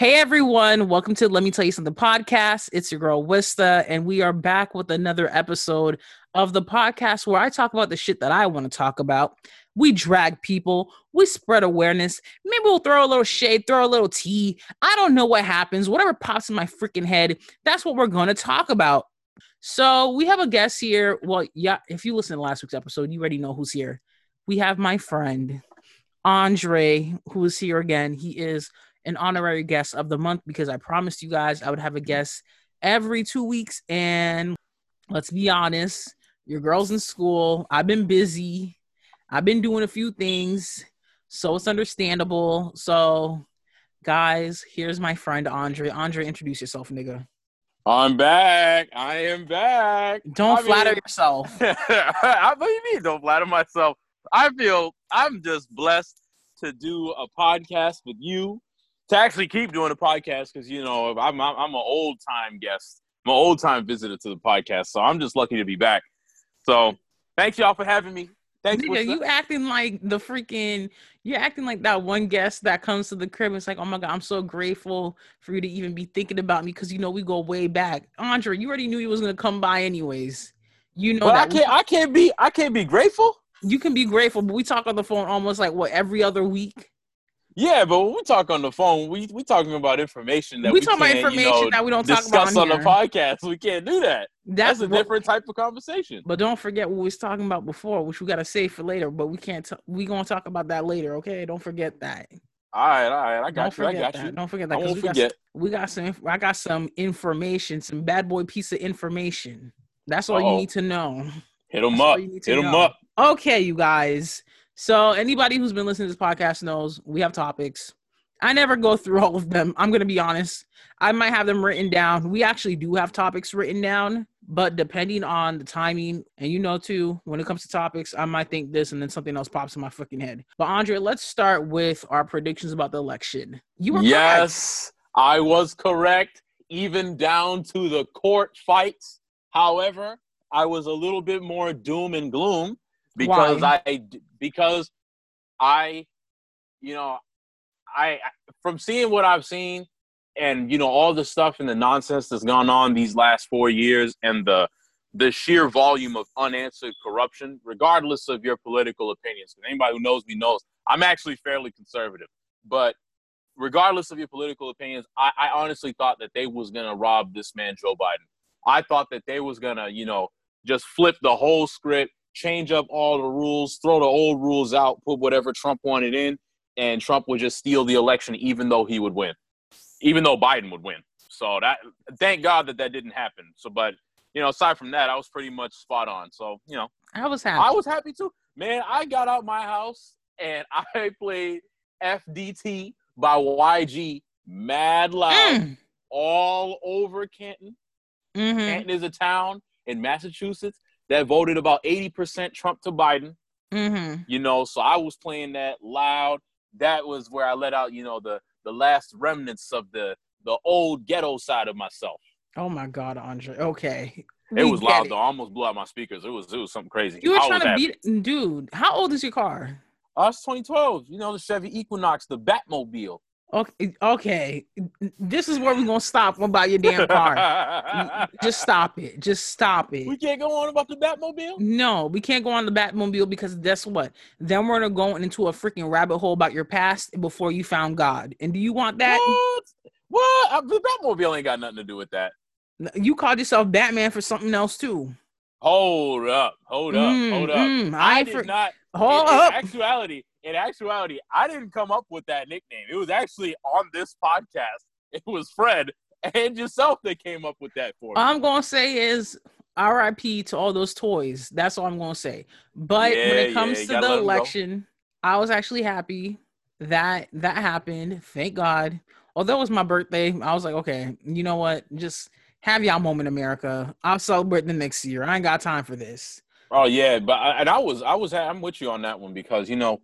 Hey everyone, welcome to Let Me Tell You Something podcast. It's your girl Wista, and we are back with another episode of the podcast where I talk about the shit that I want to talk about. We drag people, we spread awareness. Maybe we'll throw a little shade, throw a little tea. I don't know what happens. Whatever pops in my freaking head, that's what we're going to talk about. So we have a guest here. Well, yeah, if you listen to last week's episode, you already know who's here. We have my friend Andre, who is here again. He is an honorary guest of the month because I promised you guys I would have a guest every two weeks. And let's be honest, your girl's in school. I've been busy. I've been doing a few things. So it's understandable. So, guys, here's my friend Andre. Andre, introduce yourself, nigga. I'm back. I am back. Don't I flatter mean- yourself. I, what do you mean? Don't flatter myself. I feel I'm just blessed to do a podcast with you. To actually keep doing a podcast because you know I'm I'm, I'm an old time guest. I'm an old time visitor to the podcast, so I'm just lucky to be back. So thanks y'all for having me. Thanks. Nigga, you acting like the freaking you're acting like that one guest that comes to the crib. It's like, oh my god, I'm so grateful for you to even be thinking about me because you know we go way back. Andre, you already knew he was gonna come by anyways. You know but I that we- can't. I can't be. I can't be grateful. you can be grateful, but we talk on the phone almost like what every other week. Yeah, but when we talk on the phone, we we talking about information that we we, talk about information you know, that we don't talk about on, on the podcast. We can't do that. That's, a what- different type of conversation. But don't forget what we was talking about before, which we gotta save for later. But we can't. T- we gonna talk about that later. Okay, don't forget that. All right, all right. I Don't got you. I got that. you. Don't forget I that. 'cause won't we got, forget. we got some. I got some information, some bad boy piece of information. That's all you Uh-oh. need to know. Hit them That's up. you to Hit them up. Okay, you guys. So anybody who's been listening to this podcast knows we have topics. I never go through all of them. I'm gonna be honest. I might have them written down. We actually do have topics written down, but depending on the timing, and you know too, when it comes to topics, I might think this and then something else pops in my fucking head. But Andre, let's start with our predictions about the election. You were correct. Yes, I was correct, even down to the court fights. However, I was a little bit more doom and gloom because Why? I because I, you know, I from seeing what I've seen and you know all the stuff and the nonsense that's gone on these last four years and the the sheer volume of unanswered corruption, regardless of your political opinions. 'Cause Anybody who knows me knows I'm actually fairly conservative, but regardless of your political opinions, I, I honestly thought that they was gonna rob this man Joe Biden. I thought that they was gonna, you know, just flip the whole script, change up all the rules, throw the old rules out, put whatever Trump wanted in, and Trump would just steal the election, even though he would win, even though Biden would win. So that, thank God that that didn't happen. So, but you know, aside from that, I was pretty much spot on. So, you know, I was happy. I was happy too. Man, I got out my house and I played FDT by YG mad loud Mm. all over Canton. Mhm. Canton is a town in Massachusetts that voted about 80% Trump to Biden, Mhm. you know, so I was playing that loud. That was where I let out, you know, the the last remnants of the the old ghetto side of myself. Oh my God, Andre. Okay. It was loud it. though. I almost blew out my speakers. It was it was something crazy. You were I trying to happy. beat, dude. How old is your car? Us 2012, you know, the Chevy Equinox, the Batmobile. Okay, okay. This is where we're gonna stop about your damn car. Just stop it. Just stop it. we can't go on about the Batmobile. No, we can't go on the Batmobile because guess what? Then we're gonna go into a freaking rabbit hole about your past before you found God. And do you want that? What? What? The Batmobile ain't got nothing to do with that. You called yourself Batman for something else too. Hold up, hold up, Mm, hold up. mm, I I did for- not. Hold in, in actuality, in actuality, I didn't come up with that nickname. It was actually on this podcast. It was Fred and yourself that came up with that for me. I'm gonna say is RIP to all those toys. That's all I'm gonna say. But when it comes you to the let 'em go. election, I was actually happy that that happened. Thank God. Although it was my birthday, I was like, okay, you know what? Just have y'all moment, America. I'll celebrate the next year. I ain't got time for this. Oh yeah, but I, and I was I was I'm with you on that one because you know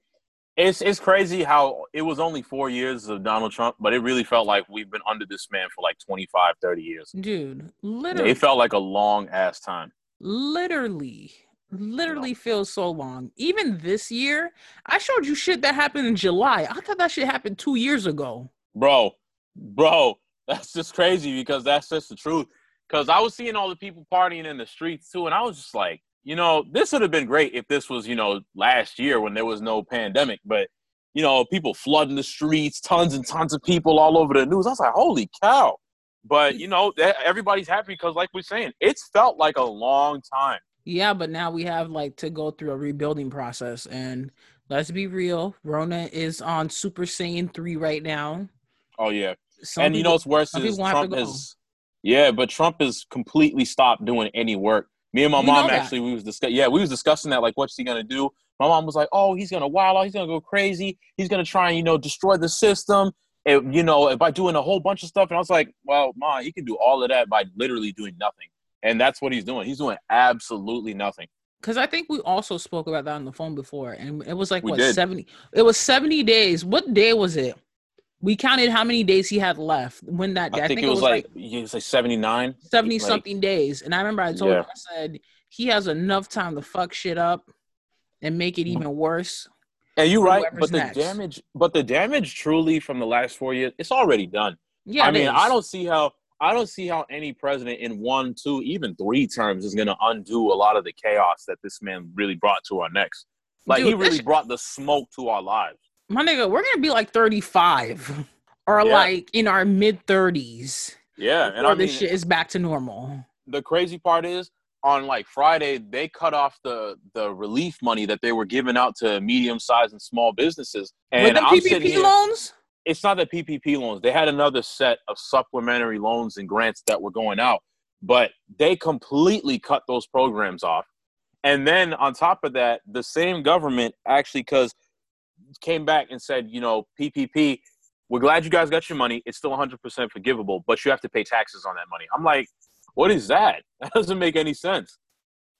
it's it's crazy how it was only 4 years of Donald Trump, but it really felt like we've been under this man for like 25 30 years. Dude, literally It felt like a long ass time. literally literally feels so long. Even this year, I showed you shit that happened in July. I thought that shit happened two years ago. Bro, bro, that's just crazy because that's just the truth. Because I was seeing all the people partying in the streets too, and I was just like, you know, this would have been great if this was, you know, last year when there was no pandemic. But you know, people flooding the streets, tons and tons of people all over the news. I was like, holy cow! But you know, everybody's happy because, like we're saying, it's felt like a long time. Yeah, but now we have like to go through a rebuilding process, and let's be real, Rona is on Super Saiyan three right now. Oh yeah, some and people, you know what's worse is Trump is. Yeah, but Trump has completely stopped doing any work. Me and my you mom actually we was discussing. Yeah, we was discussing that. Like, what's he gonna do? My mom was like, "Oh, he's gonna wild out. He's gonna go crazy. He's gonna try and you know destroy the system." And, you know, by doing a whole bunch of stuff. And I was like, "Well, ma, he can do all of that by literally doing nothing." And that's what he's doing. He's doing absolutely nothing. Because I think we also spoke about that on the phone before, and it was like we what did. seventy? It was seventy days. What day was it? We counted how many days he had left when that day. I, think, I think it, was, it was like, like it was like 79 70 like, something days and i remember i told yeah. him i said he has enough time to fuck shit up and make it mm-hmm. even worse and you're right but the next. damage but the damage truly from the last four years it's already done yeah i mean i don't see how i don't see how any president in one two even three terms is going to undo a lot of the chaos that this man really brought to our necks like Dude, he really brought the smoke to our lives my nigga, we're gonna be like 35 or yeah. like in our mid 30s. Yeah, and I mean, this shit is back to normal. The crazy part is on like Friday they cut off the the relief money that they were giving out to medium sized and small businesses. And the I'm PPP here, loans? It's not the PPP loans. They had another set of supplementary loans and grants that were going out, but they completely cut those programs off. And then on top of that, the same government actually because came back and said, you know, PPP, we're glad you guys got your money. It's still 100% forgivable, but you have to pay taxes on that money. I'm like, what is that? That doesn't make any sense.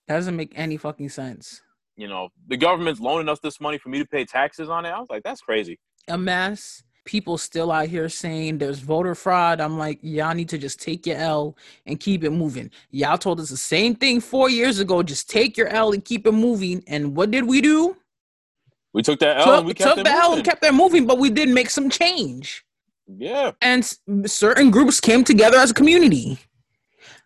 That doesn't make any fucking sense. You know, the government's loaning us this money for me to pay taxes on it. I was like, that's crazy. A mess. People still out here saying there's voter fraud. I'm like, y'all need to just take your L and keep it moving. Y'all told us the same thing four years ago. Just take your L and keep it moving. And what did we do? We took that L took, and we kept took the L and kept that moving, but we did make some change. Yeah. And certain groups came together as a community.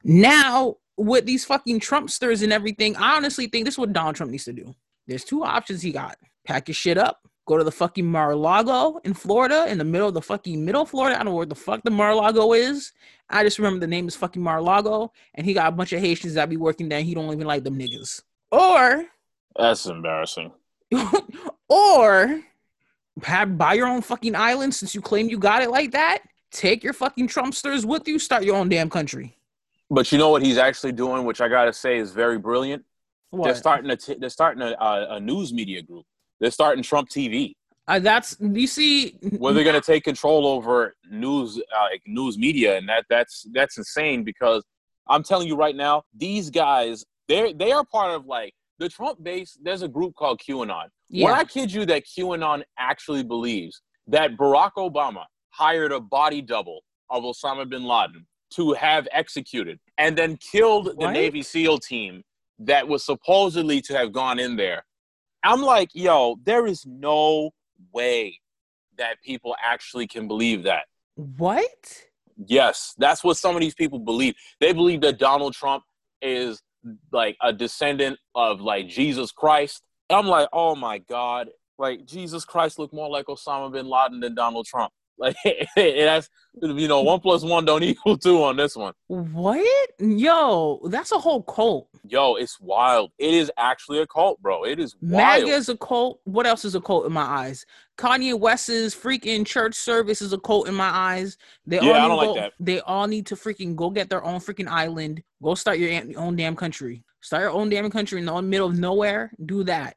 Now, with these fucking Trumpsters and everything, I honestly think this is what Donald Trump needs to do. There's two options he got. Pack your shit up, go to the fucking Mar-a-Lago in Florida, in the middle of the fucking middle Florida. I don't know where the fuck the Mar-a-Lago is. I just remember the name is fucking Mar-a-Lago, and he got a bunch of Haitians that be working there. he don't even like them niggas. Or that's embarrassing. or have buy your own fucking island since you claim you got it like that. Take your fucking Trumpsters with you. Start your own damn country. But you know what he's actually doing, which I gotta say is very brilliant. What? They're starting a t- they're starting a, a, a news media group. They're starting Trump TV. Uh, that's you see where they're going to take control over news uh, news media and that that's that's insane because i'm telling you right now these guys they they are part of like the Trump base, there's a group called QAnon. Yeah. When I kid you that QAnon actually believes that Barack Obama hired a body double of Osama bin Laden to have executed and then killed what? the Navy SEAL team that was supposedly to have gone in there. I'm like, yo, there is no way that people actually can believe that. What? Yes, that's what some of these people believe. They believe that Donald Trump is like a descendant of like Jesus Christ. I'm like, oh my God, like Jesus Christ looked more like Osama bin Laden than Donald Trump. Like that's you know, one plus one don't equal two on this one. What? Yo, that's a whole cult. Yo, it's wild. It is actually a cult, bro. It is wild. MAGA is a cult. What else is a cult in my eyes? Kanye West's freaking church service is a cult in my eyes. They yeah, all I don't go, like that. They all need to freaking go get their own freaking island. Go start your own damn country. Start your own damn country in the middle of nowhere. Do that.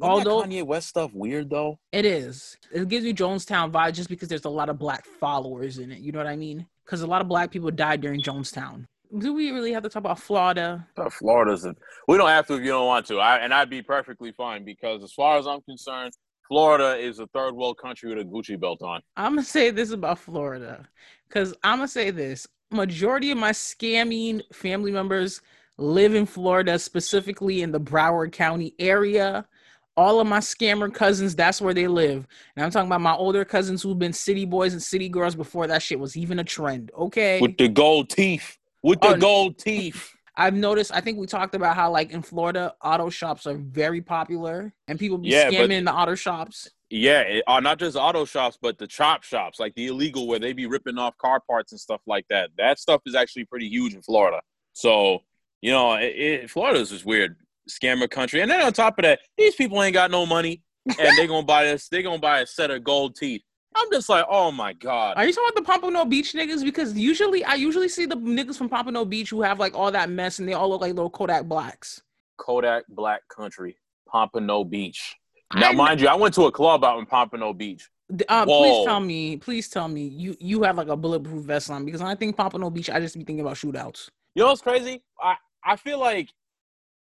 Although Kanye West stuff weird though, it is. It gives you Jonestown vibe just because there's a lot of black followers in it. You know what I mean? Because a lot of black people died during Jonestown. Do we really have to talk about Florida? Uh, Florida's. A, we don't have to if you don't want to. I, and I'd be perfectly fine because as far as I'm concerned, Florida is a third world country with a Gucci belt on. I'm gonna say this about Florida, because I'm gonna say this: majority of my scamming family members live in Florida, specifically in the Broward County area All of my scammer cousins, that's where they live. And I'm talking about my older cousins who've been city boys and city girls before that shit was even a trend. Okay. With the gold teeth. With the Oh, gold teeth. I've noticed, I think we talked about how, like, in Florida, auto shops are very popular and people be Yeah, scamming in the auto shops. Yeah, it, uh, not just auto shops, but the chop shops, like the illegal where they be ripping off car parts and stuff like that. That stuff is actually pretty huge in Florida. So, you know, it, it, Florida's just weird scammer country. And then on top of that, these people ain't got no money, and they gonna buy this. They gonna buy a set of gold teeth. I'm just like, oh my god. Are you talking about the Pompano Beach niggas? Because usually, I usually see the niggas from Pompano Beach who have like all that mess and they all look like little Kodak blacks. Kodak Black Country, Pompano Beach. Now, I- mind you, I went to a club out in Pompano Beach. Uh, please tell me, please tell me you you have like a bulletproof vest on because when I think Pompano Beach, I just be thinking about shootouts. You know what's crazy? I I feel like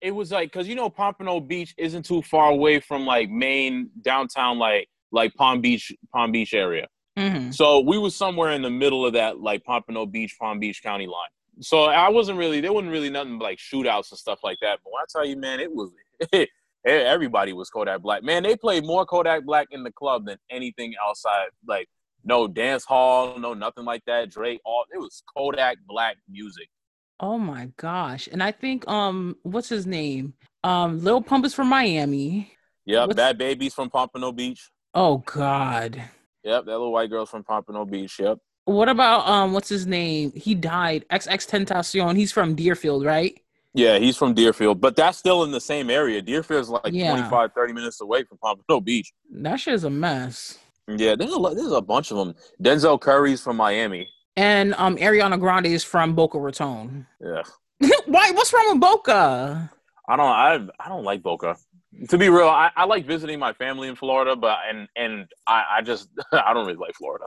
it was like because you know Pompano Beach isn't too far away from like main downtown like like Palm Beach Palm Beach area. hmm So we was somewhere in the middle of that like Pompano Beach Palm Beach County line. So I wasn't really there wasn't really nothing like shootouts and stuff like that. But when I tell you, man, it was everybody was Kodak Black. Man, they played more Kodak Black in the club than anything outside. Like no dance hall, no nothing like that. Drake, all it was Kodak Black music. Oh my gosh! And I think um, what's his name? Um, Lil Pump is from Miami. Yep, What's- Bhad Bhabie's from Pompano Beach. Oh God. Yep, that little white girl's from Pompano Beach. Yep. What about um, what's his name? He died. XX Tentacion. He's from Deerfield, right? Yeah, he's from Deerfield, but that's still in the same area. Deerfield's like Yeah. 25, 30 minutes away from Pompano Beach. That shit is a mess. Yeah, there's a, there's a bunch of them. Denzel Curry's from Miami. And um, Ariana Grande is from Boca Raton. Yeah. Why? What's wrong with Boca? I don't I I don't like Boca. To be real, I, I like visiting my family in Florida, but and and I, I just I don't really like Florida.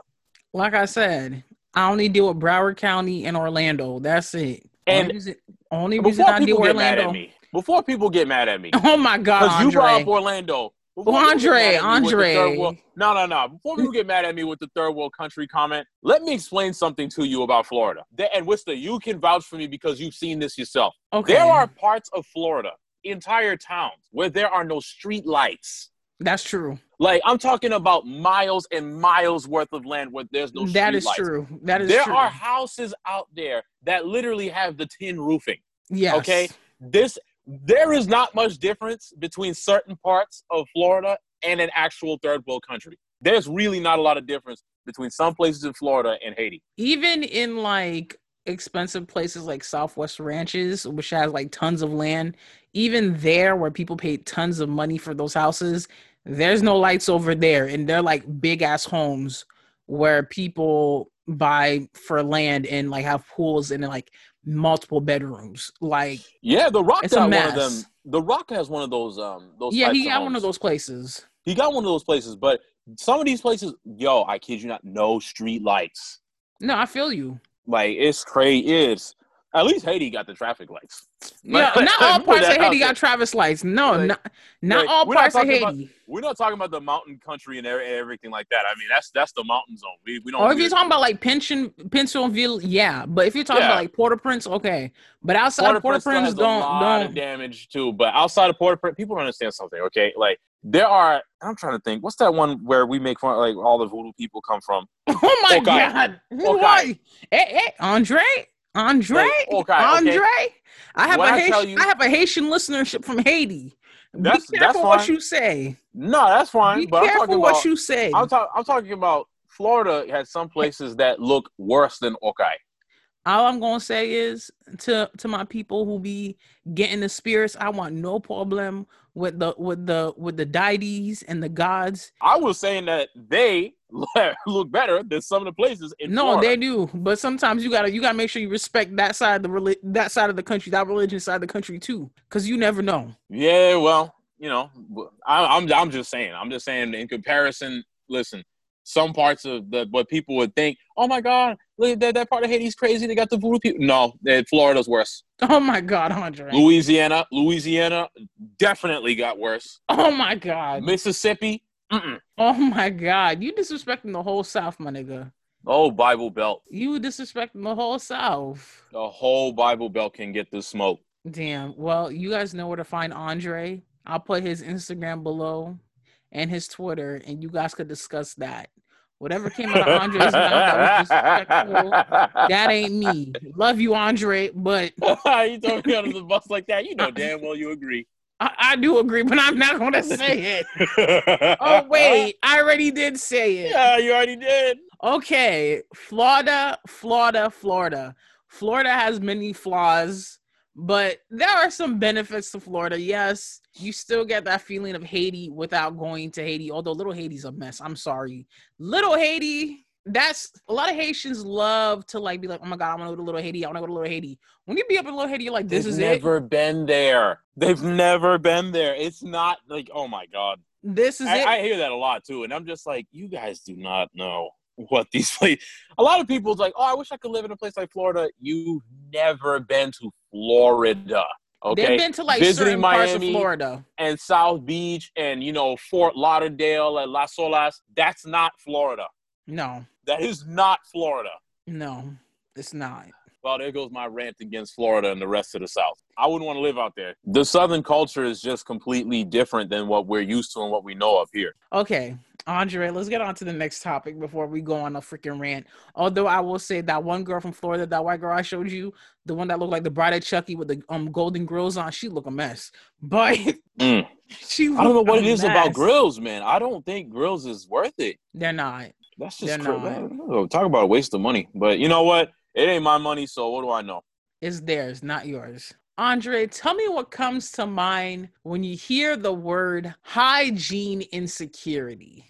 Like I said, I only deal with Broward County and Orlando. That's it. And only reason, only reason Before I deal people with get mad Orlando. at me, before people get mad at me, Oh my God, Because you brought up Orlando. Before Well, people get Andre, mad at me with the Andre. world- no, no, no. Before people get mad at me with the third world country comment, let me explain something to you about Florida. And Wista, you can vouch for me because you've seen this yourself. okay, There are parts of Florida, entire towns, where there are no street lights. that's true. Like I'm talking about miles and miles worth of land where there's no street that is lights. true. That is true. there true. are houses out there that literally have the tin roofing. yes. okay. This there is not much difference between certain parts of Florida and an actual third world country. There's really not a lot of difference between some places in Florida and Haiti. Even in like expensive places like Southwest Ranches, which has like tons of land, even there where people pay tons of money for those houses, there's no lights over there, and they're like big ass homes where people buy for land and like have pools and like multiple bedrooms. Like, Yeah, the Rock got one of them. The Rock has one of those um those yeah, he got one of those places. He got one of those places, but some of these places, yo, I kid you not, no street lights. No, I feel you. Like it's crazy. It's at least Haiti got the traffic lights. Yeah, Like, not all parts of Haiti got Travis lights. No, not not all we're not parts of talking about- Haiti. We're not talking about the mountain country and everything like that. I mean, that's that's the mountain zone. We we don't. Or if you're talking about like Pension, Pennsylvania, yeah. But if you're talking Yeah. about like Port-au-Prince, okay. But outside of Port-au-Prince still Port-au-Prince, has a don't lot of don't. damage too. But outside of Port-au-Prince, people don't understand something. Okay, like there are. I'm trying to think. What's that one where we make fun like all the voodoo people come from? Oh my Okay. god! What? Hey, hey, Andre, Andre, Like, okay, okay. Andre. I have When a I Haitian, you- I have a Haitian listenership from Haiti. That's- Be that's careful what you say. No, that's fine. Be but I'm careful talking what about. you say. I'm, talk, I'm talking about Florida has some places that look worse than Okay. All I'm gonna say is to to my people who be getting the spirits, I want no problem with the with the with the deities and the gods. I was saying that they look better than some of the places in no, Florida. they do, but sometimes you gotta you gotta make sure you respect that side of the reli- that side of the country, that religion side of the country too, because you never know. Yeah, well, you know, I, I'm I'm just saying. I'm just saying. In comparison, listen, some parts of the what people would think, oh my God, look that that part of Haiti's crazy. They got the voodoo people. No, eh, Florida's worse. Oh my god, Andre. Louisiana, Louisiana definitely got worse. Oh my god. Mississippi, mm-mm. Oh my god. You disrespecting the whole South, my nigga. oh Bible Belt, You disrespecting the whole South. the whole Bible Belt can get the smoke. Damn. Well, you guys know where to find Andre. I'll put his Instagram below and his Twitter, and you guys could discuss that. Whatever came out of Andre's mouth that was disrespectful, that ain't me. Love you, Andre, but you throw me under the bus like that. You know damn well you agree. I, I do agree, but I'm not going to say it. oh wait, I already did say it. Yeah, you already did. Okay, Florida, Florida, Florida. Florida has many flaws, but there are some benefits to Florida. Yes, you still get that feeling of Haiti without going to Haiti, although Little Haiti's a mess. I'm sorry. Little Haiti, that's a lot of Haitians love to like be like, oh my god, I want to go to Little Haiti. I want to go to Little Haiti. When you be up in Little Haiti, you're like, this They've is never it. been there. They've never been there. It's not like, oh my god. This is I, it. I hear that a lot too, and I'm just like, you guys do not know what these places. A lot of people's like, oh, I wish I could live in a place like Florida. You've never been to Florida. Okay, They've been to like Visiting certain parts of Miami. Florida. and South Beach and you know Fort Lauderdale and Las Olas. That's not Florida. No, That is not Florida. no, it's not. Well, there goes my rant against Florida and the rest of the South. I wouldn't want to live out there. The Southern culture is just completely different than what we're used to and what we know of here. Okay, Andre, let's get on to the next topic before we go on a freaking rant. Although I will say that one girl from Florida, that white girl I showed you, the one that looked like the bride of Chucky with the um golden grills on, she look a mess. But Mm. she I don't know what it is about grills, man. I don't think grills is worth it. They're not. That's just not. man, talk about a waste of money. But you know what? It ain't my money, so what do I know? It's theirs, not yours. Andre, tell me what comes to mind when you hear the word hygiene insecurity.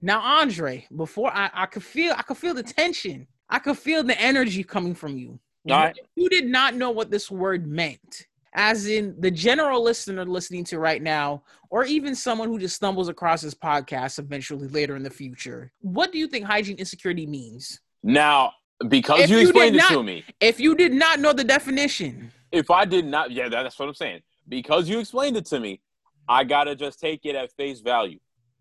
Now, Andre, before I, I could feel I could feel the tension. I could feel the energy coming from you. All right. You did not know what this word meant. As in the general listener listening to right now, or even someone who just stumbles across this podcast eventually later in the future. What do you think hygiene insecurity means? Now, because If you explained it not- to me, If you did not know the definition, if I did not, yeah, that- that's what I'm saying. Because you explained it to me, I gotta just take it at face value.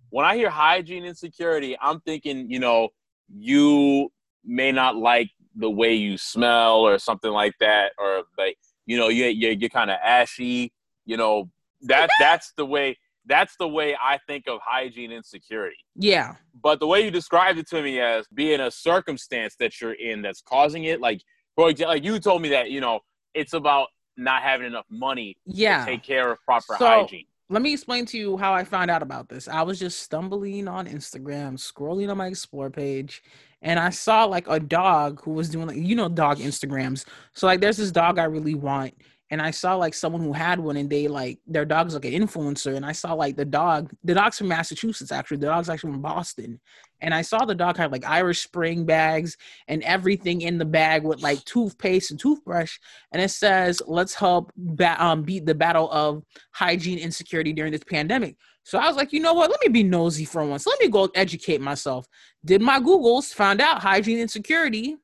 When I hear hygiene insecurity, I'm thinking, you know, you may not like the way you smell or something like that, or like, you know, you you you're kind of ashy. You know, that that's the way. That's the way I think of hygiene insecurity. yeah. But the way you described it to me as being a circumstance that you're in that's causing it, like for example, like you told me that you know it's about not having enough money Yeah. to take care of proper So- hygiene. Let me explain to you how I found out about this. I was just stumbling on Instagram, scrolling on my explore page, and I saw like a dog who was doing like you know dog Instagrams. So like there's this dog I really want, and I saw like someone who had one, and they like their dog's like an influencer, and I saw like the dog, the dog's from Massachusetts actually, the dog's actually from Boston, and I saw the dog had like Irish Spring bags and everything in the bag with like toothpaste and toothbrush, and it says let's help ba- um, beat the battle of hygiene insecurity during this pandemic. So I was like, you know what? Let me be nosy for once. Let me go educate myself. Did my Googles, found out hygiene insecurity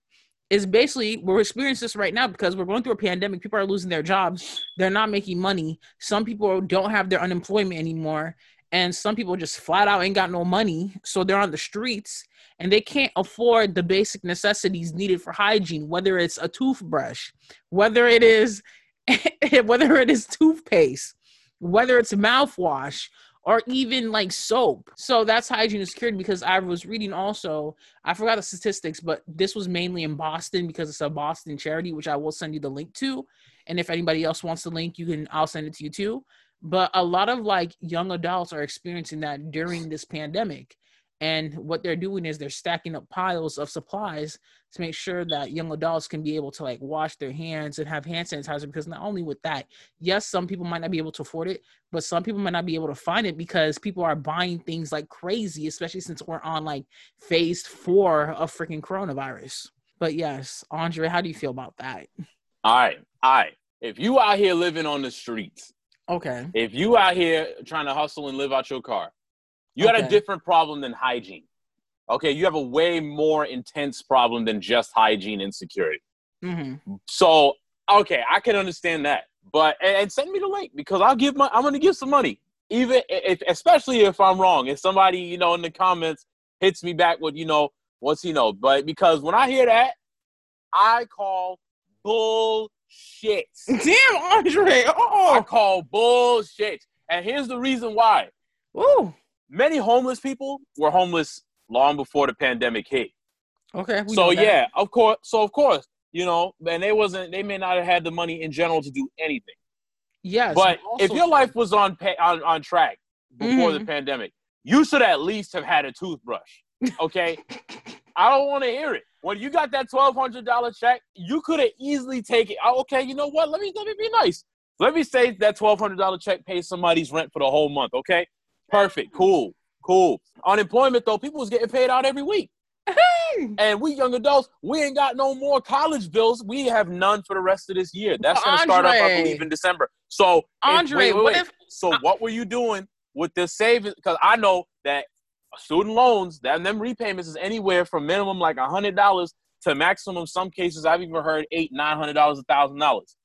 is basically we're experiencing this right now because we're going through a pandemic. People are losing their jobs. They're not making money. Some people don't have their unemployment anymore. And some people just flat out ain't got no money. So they're on the streets and they can't afford the basic necessities needed for hygiene, whether it's a toothbrush, whether it is whether it is toothpaste, whether it's mouthwash, or even like soap. So that's hygiene insecurity because I was reading also, I forgot the statistics, but this was mainly in Boston because it's a Boston charity, which I will send you the link to. And if anybody else wants the link, you can I'll send it to you too. But a lot of like young adults are experiencing that during this pandemic. And what they're doing is they're stacking up piles of supplies to make sure that young adults can be able to like wash their hands and have hand sanitizer. Because not only with that, yes, some people might not be able to afford it, but some people might not be able to find it because people are buying things like crazy, especially since we're on like phase four of freaking coronavirus. But yes, Andre, how do you feel about that? All right, all right. If you out here living on the streets, Okay. if you out here trying to hustle and live out your car, you got a different problem than hygiene. Okay, you have a way more intense problem than just hygiene insecurity. hmm So okay, I can understand that, but and, and send me the link because I'll give my I'm gonna give some money, even if especially if I'm wrong. If somebody you know in the comments hits me back with you know what's he know, but because when I hear that, I call bullshit. Damn, Andre. I Oh, call bullshit. And here's the reason why. Ooh. Many homeless people were homeless long before the pandemic hit. Okay. So yeah, of course. So of course, you know, and they wasn't. They may not have had the money in general to do anything. Yes. But if your life was on pa- on, on track before the Mhm. pandemic, you should at least have had a toothbrush. Okay, I don't want to hear it. When you got that twelve hundred dollar check, you could have easily taken. Oh, okay, you know what? Let me let me be nice. Let me say that twelve hundred dollar check pays somebody's rent for the whole month. Okay, perfect, cool, cool. Unemployment though, people was getting paid out every week. And we young adults, we ain't got no more college bills. We have none for the rest of this year. That's gonna start up, I believe, in December. So, if- Andre, wait, wait, what wait. if So, what were you doing with the savings? Because I know that student loans, that them repayments is anywhere from minimum like a hundred dollars to maximum. Some cases I've even heard eight, nine hundred dollars, a thousand dollars.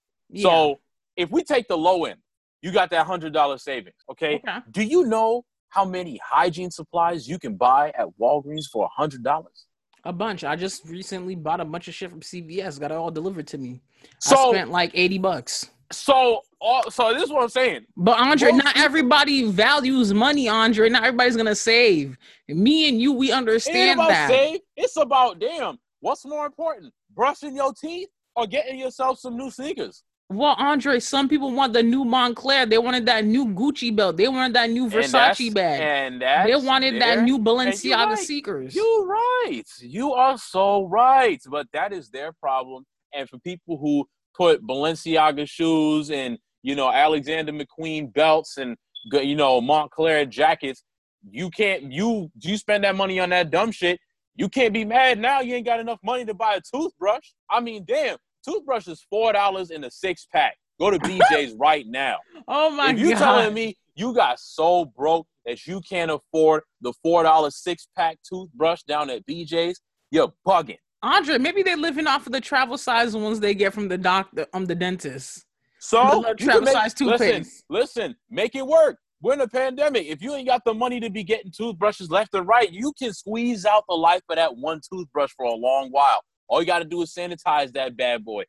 So, if we take the low end, you got that hundred dollar savings. Okay. Okay. Do you know how many hygiene supplies you can buy at Walgreens for a hundred dollars? a bunch. I just recently bought a bunch of shit from CVS. Got it all delivered to me. So, I spent like eighty bucks. so, all, so this is what I'm saying. But Andre, Most not everybody values money. Andre, not everybody's gonna save. Me and you, we It understand about that. save. It's about damn. What's more important, brushing your teeth or getting yourself some new sneakers? Well, Andre, some people want the new Moncler. They wanted that new Gucci belt. They wanted that new And Versace bag. And They wanted that new Balenciaga right. Seekers. You're right. You are so right. But that is their problem. And for people who put Balenciaga shoes and you know Alexander McQueen belts and you know Moncler jackets, you can't. You you spend that money on that dumb shit. You can't be mad now. You ain't got enough money to buy a toothbrush. I mean, damn, toothbrush is four dollars in a six pack. Go to BJ's right now. oh my god! if you god! telling me you got so broke that you can't afford the four dollar six pack toothbrush down at BJ's, you're bugging. Andre, maybe they're living off of the travel size ones they get from the doctor, um, the dentist. So you can travel make- size listen, listen, make it work. We're in a pandemic. If you ain't got the money to be getting toothbrushes left and right, you can squeeze out the life of that one toothbrush for a long while. All you got to do is sanitize that bad boy.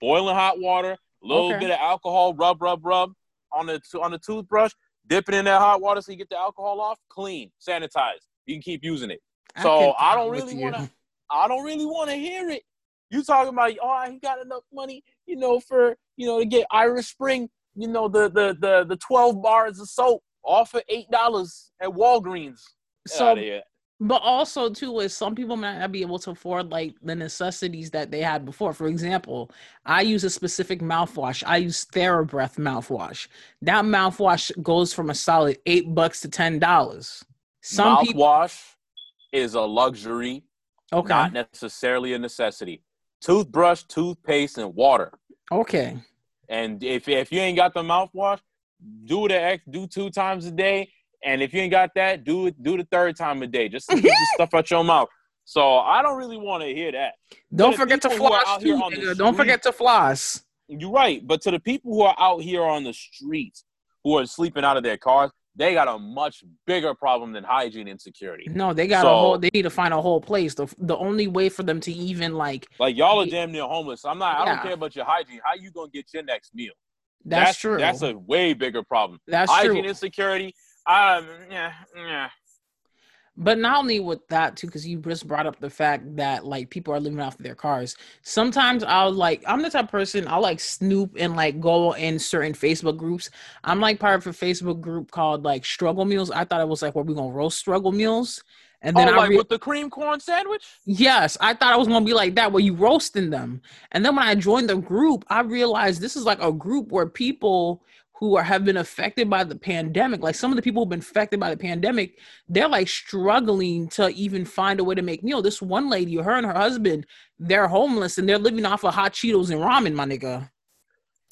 Boiling hot water, a little Okay. bit of alcohol, rub, rub, rub on the on the toothbrush. Dip it in that hot water so you get the alcohol off. Clean, sanitize. You can keep using it. So I don't really want to. I don't really want to hear it. You talking about oh he got enough money, you know, for you know to get Irish Spring, you know, the the the the twelve bars of soap off for eight dollars at Walgreens. Get So. But also too is some people might not be able to afford like the necessities that they had before. For example, I use a specific mouthwash. I use TheraBreath mouthwash. That mouthwash goes from a solid eight bucks to ten dollars. Some people, mouthwash is a luxury, okay, not necessarily a necessity. Toothbrush, toothpaste, and water. okay. And if if you ain't got the mouthwash, do the ex do two times a day. And if you ain't got that, do it do the third time a day. Just keep the stuff out your mouth. So I don't really want to hear that. Don't forget to people who are floss too, on. Don't forget to floss. You're right. But to the people who are out here on the streets who are sleeping out of their cars, they got a much bigger problem than hygiene insecurity. No, they got a whole. They need to find a whole place. The the only way for them to even like Like y'all are damn near homeless. I'm not I Yeah. don't care about your hygiene. How you gonna get your next meal? that's, true. That's a way bigger problem. that's hygiene true. insecurity. Um yeah, yeah. But not only with that too, because you just brought up the fact that like people are living off of their cars. Sometimes I'll like I'm the type of person I'll like snoop and like go in certain Facebook groups. I'm like part of a Facebook group called like Struggle Meals. I thought it was like where we gonna roast struggle meals. And then oh, I like re- with the cream corn sandwich? Yes, I thought I was gonna be like that, where you roasting them. And then when I joined the group, I realized this is like a group where people who are have been affected by the pandemic, like some of the people who've been affected by the pandemic, they're like struggling to even find a way to make meal. This one lady, her and her husband, they're homeless and they're living off of hot Cheetos and ramen, my nigga.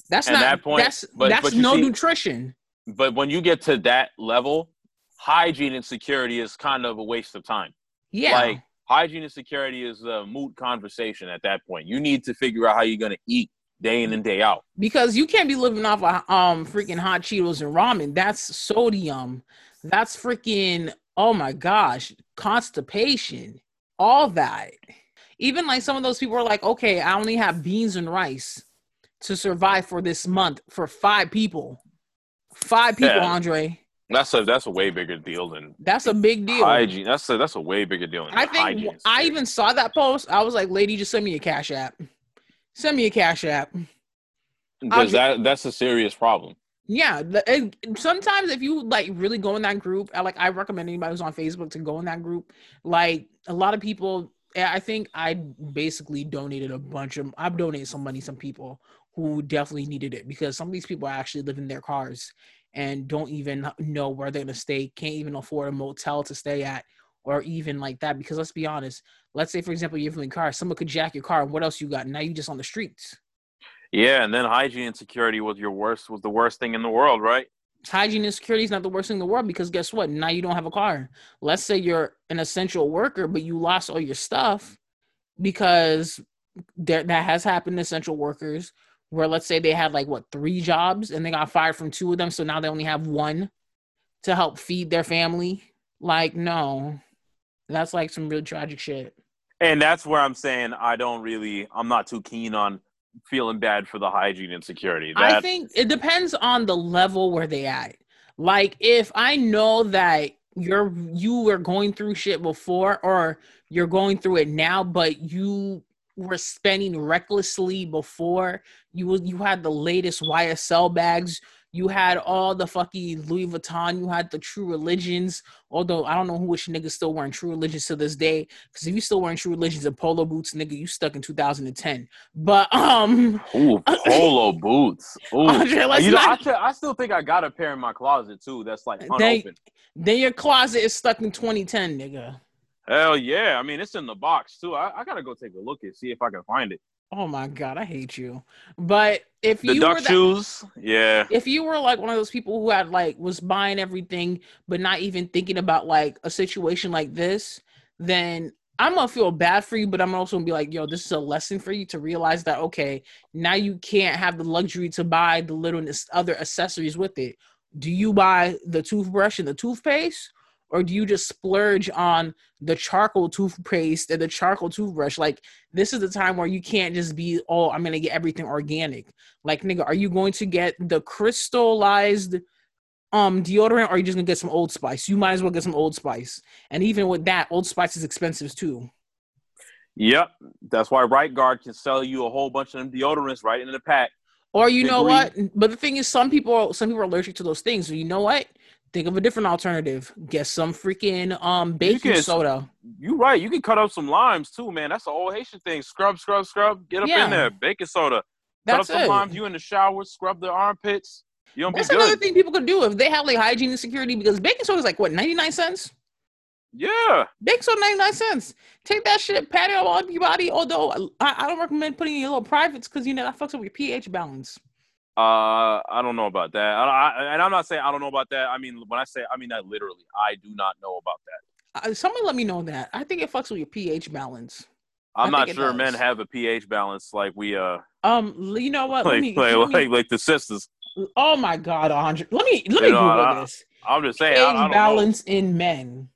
That's At not that point- that's but- that's but no see- nutrition. But when you get to that level, hygiene insecurity is kind of a waste of time. Yeah. Like hygiene insecurity is a moot conversation at that point. You need to figure out how you're gonna eat day in and day out. because you can't be living off of um freaking hot Cheetos and ramen. That's sodium. That's freaking oh my gosh, constipation, all that. Even like some of those people are like, okay, I only have beans and rice to survive for this month for five people. Five people, Yeah. Andre. That's a that's a way bigger deal than That's a big deal. hygiene. That's a that's a way bigger deal than I think. I even saw that post. I was like, lady, just send me a cash app. Send me a cash app. because that that's a serious problem. Yeah. the- sometimes if you like really go in that group, I like I recommend anybody who's on Facebook to go in that group. Like a lot of people, eh, I think I basically donated a bunch of I've donated some money, some people who definitely needed it because some of these people actually live in their cars and don't even know where they're gonna stay, can't even afford a motel to stay at, or even like that. Because let's be honest, let's say for example you're in a car, someone could jack your car, what else you got? Now you just on the streets. Yeah, and then hygiene insecurity was your worst was the worst thing in the world, right? hygiene insecurity is not the worst thing in the world because guess what? Now you don't have a car. Let's say you're an essential worker, but you lost all your stuff because there that has happened to essential workers where let's say they had like what three jobs and they got fired from two of them, so now they only have one to help feed their family. Like, no. That's like some real tragic shit. And that's where I'm saying I don't really I'm not too keen on feeling bad for the hygiene insecurity. I think it depends on the level where they at. Like if I know that you're you were going through shit before or you're going through it now, but you were spending recklessly before, you you had the latest YSL bags, you had all the fucking Louis Vuitton, you had the true religions. Although I don't know who which niggas still wearing true religions to this day. Because if you still wearing true religions and polo boots, nigga, you stuck in 2010. But um ooh, polo boots. Ooh. Andre, you know, not- I, I still think I got a pair in my closet too. That's like unopened. Then your closet is stuck in 2010, nigga. Hell yeah! I mean, it's in the box too. I, I gotta go take a look and see if I can find it. Oh my god, I hate you. But if The you duck were shoes, yeah. if you were like one of those people who had like was buying everything but not even thinking about like a situation like this, then I'm gonna feel bad for you, but I'm also gonna be like, yo, this is a lesson for you to realize that okay, now you can't have the luxury to buy the little other accessories with it. Do you buy the toothbrush and the toothpaste, or do you just splurge on the charcoal toothpaste and the charcoal toothbrush? Like this is the time where you can't just be, oh, I'm gonna get everything organic. Like, nigga, are you going to get the crystallized um deodorant or are you just gonna get some old spice? You might as well get some old spice. And even with that, old spice is expensive too. Yep. That's why Right Guard can sell you a whole bunch of them deodorants right in the pack. Or you know what? But the thing is, some people some people are allergic to those things. So you know what? Think of a different alternative. Get some freaking um baking can- soda. You right. You can cut up some limes too, man. That's the old Haitian thing. Scrub, scrub, scrub. Get up Yeah. in there. Baking soda. Cut That's up some limes. You in the shower. Scrub the armpits. You don't That's be another good. thing people could do if they have like hygiene insecurity because baking soda is like what 99 cents? Yeah. Baking soda 99 cents. Take that shit, pat it all on your body. Although I, I don't recommend putting it in your little privates because you know that fucks up your pH balance. Uh, I don't know about that. I, I, and I'm not saying I don't know about that. I mean, when I say, I mean that literally. I do not know about that. Uh, someone let me know that. I think it fucks with your pH balance. I'm I not sure men have a pH balance like we uh Um, you know what? like let me, like, let me- like, like the sisters. oh my god, Andre. Let me let me You know, Google I- this. I'm just saying. pH I don't know. balance in men.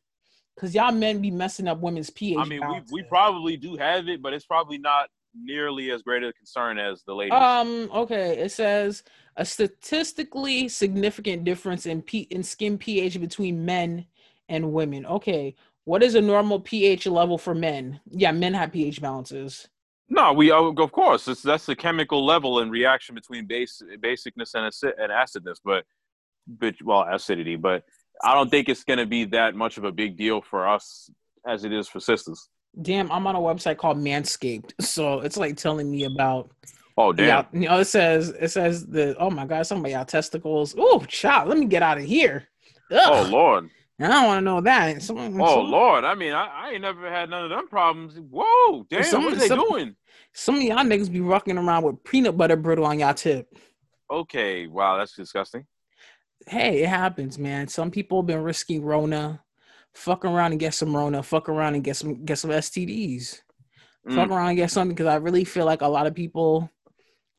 Cause y'all men be messing up women's pH. I mean, we, we probably do have it, but it's probably not nearly as great a concern as the ladies. Um. Okay. It says a statistically significant difference in P in skin pH between men and women. Okay. What is a normal pH level for men? Yeah, men have pH balances. no, we oh, of course it's, that's the chemical level and reaction between base basicness and acid, and acidness, but but well acidity. But I don't think it's gonna be that much of a big deal for us as it is for sisters. Damn, I'm on a website called Manscaped, so it's like telling me about Oh damn! You know, it says it says the oh my god, something about y'all testicles. Oh, child, let me get out of here. Oh Ugh, lord! I don't want to know that. Someone, Oh some, lord! I mean, I, I ain't never had none of them problems. Whoa! Damn! Some- what are they some- doing? some of y'all niggas be rocking around with peanut butter brittle on y'all tip. Okay, wow, that's disgusting. Hey, it happens, man. Some people have been risking Rona, fuck around and get some Rona, fuck around and get some get some STDs. Mm. Fuck around and get something because I really feel like a lot of people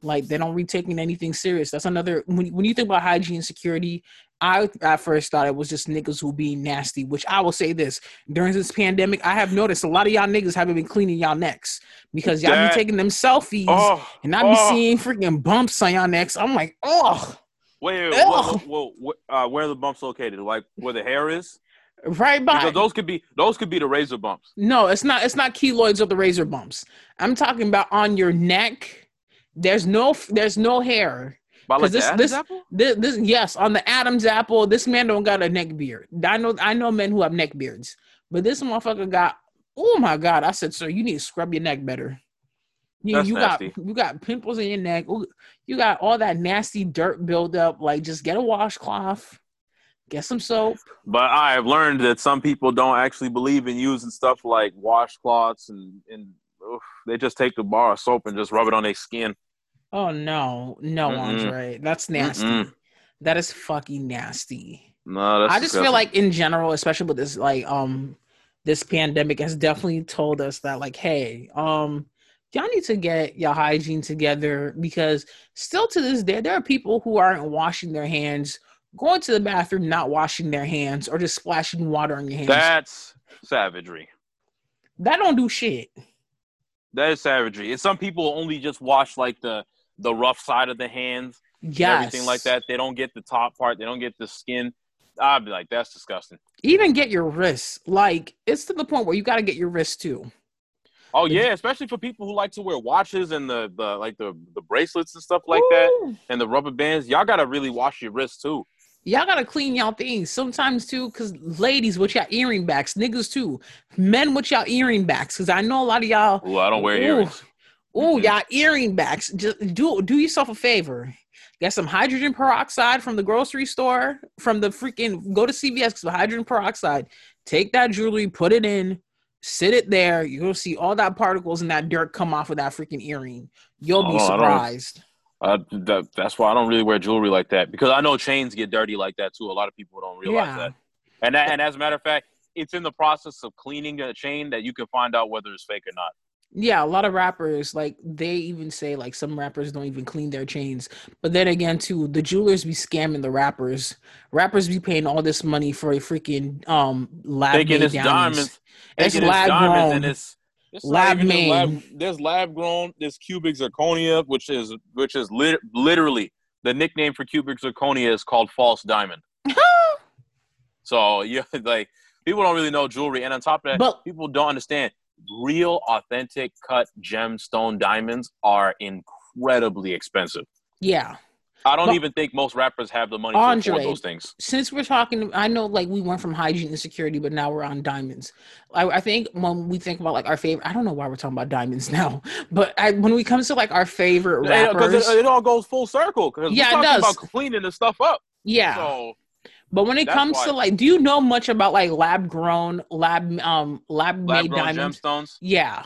like they don't be taking anything serious. That's another when when you think about hygiene insecurity. I at first thought it was just niggas who be nasty, which I will say this during this pandemic, I have noticed a lot of y'all niggas haven't been cleaning y'all necks because y'all That- be taking them selfies Oh, and I be oh. seeing freaking bumps on y'all necks. I'm like, oh, Wait, wait, wait, wait, wait uh, where are the bumps located? Like where the hair is? Right by Because those could be those could be the razor bumps. No, it's not. It's not keloids or the razor bumps. I'm talking about on your neck. There's no. There's no hair. By like this- this- apple? This, this yes, on the Adam's apple. This man don't got a neck beard. I know. I know men who have neck beards, but this motherfucker got. Oh my god! I said, sir, you need to scrub your neck better. You, That's you nasty. got you got pimples in your neck. You got all that nasty dirt buildup. Like, just get a washcloth, get some soap. But I have learned that some people don't actually believe in using stuff like washcloths and and oof, they just take the bar of soap and just rub it on their skin. Oh no, no, Mm-mm. Andre, that's nasty. Mm-mm. That is fucking nasty. No, that's I just feel like in general, especially with this like um this pandemic has definitely told us that like, hey, um, y'all need to get your hygiene together because still to this day, there are people who aren't washing their hands, going to the bathroom, not washing their hands, or just splashing water on your hands. That's savagery. That don't do shit. That is savagery. And some people only just wash like the the rough side of the hands and Yes. everything like that. They don't get the top part. They don't get the skin. I'd be like, that's disgusting. Even get your wrists. Like it's to the point where you got to get your wrists too. Oh yeah, especially for people who like to wear watches and the, the like the, the bracelets and stuff like that and the rubber bands. Y'all gotta really wash your wrists too. Y'all gotta clean y'all things sometimes too, cause ladies with y'all earring backs, niggas too, men with y'all earring backs, cause I know a lot of y'all. oh I don't wear Ooh. earrings. Ooh, Mhm. y'all earring backs. Just do do yourself a favor. Get some hydrogen peroxide from the grocery store, from the freaking go to CVS because the hydrogen peroxide. Take that jewelry, put it in, sit it there. You'll see all that particles and that dirt come off of that freaking earring. You'll be Oh, don't- surprised. Uh, that, that's why I don't really wear jewelry like that because I know chains get dirty like that too. A lot of people don't realize Yeah. that. And that, and as a matter of fact, it's in the process of cleaning a chain that you can find out whether it's fake or not. Yeah, a lot of rappers like they even say like some rappers don't even clean their chains. But then again, too, the jewelers be scamming the rappers. Rappers be paying all this money for a freaking um lab Thinking made it's diamonds. diamonds. It's lab grown. and it's, it's Lab made. Lab, there's lab grown. There's cubic zirconia, which is which is lit, literally the nickname for cubic zirconia is called false diamond. So yeah, like people don't really know jewelry, and on top of that, But- people don't understand real, authentic cut gemstone diamonds are incredibly expensive. yeah. I don't But- even think most rappers have the money to Andre, afford those things. Since we're talking, I know like we went from hygiene insecurity, but now we're on diamonds. I, I think when we think about like our favorite, I don't know why we're talking about diamonds now, but I, when we come to like our favorite Because rappers, it, it all goes full circle. Because Yeah, it we're talking does. about cleaning the stuff up. yeah. So But when it comes why- to like, do you know much about like lab grown, lab um lab lab made diamonds? gemstones. Yeah.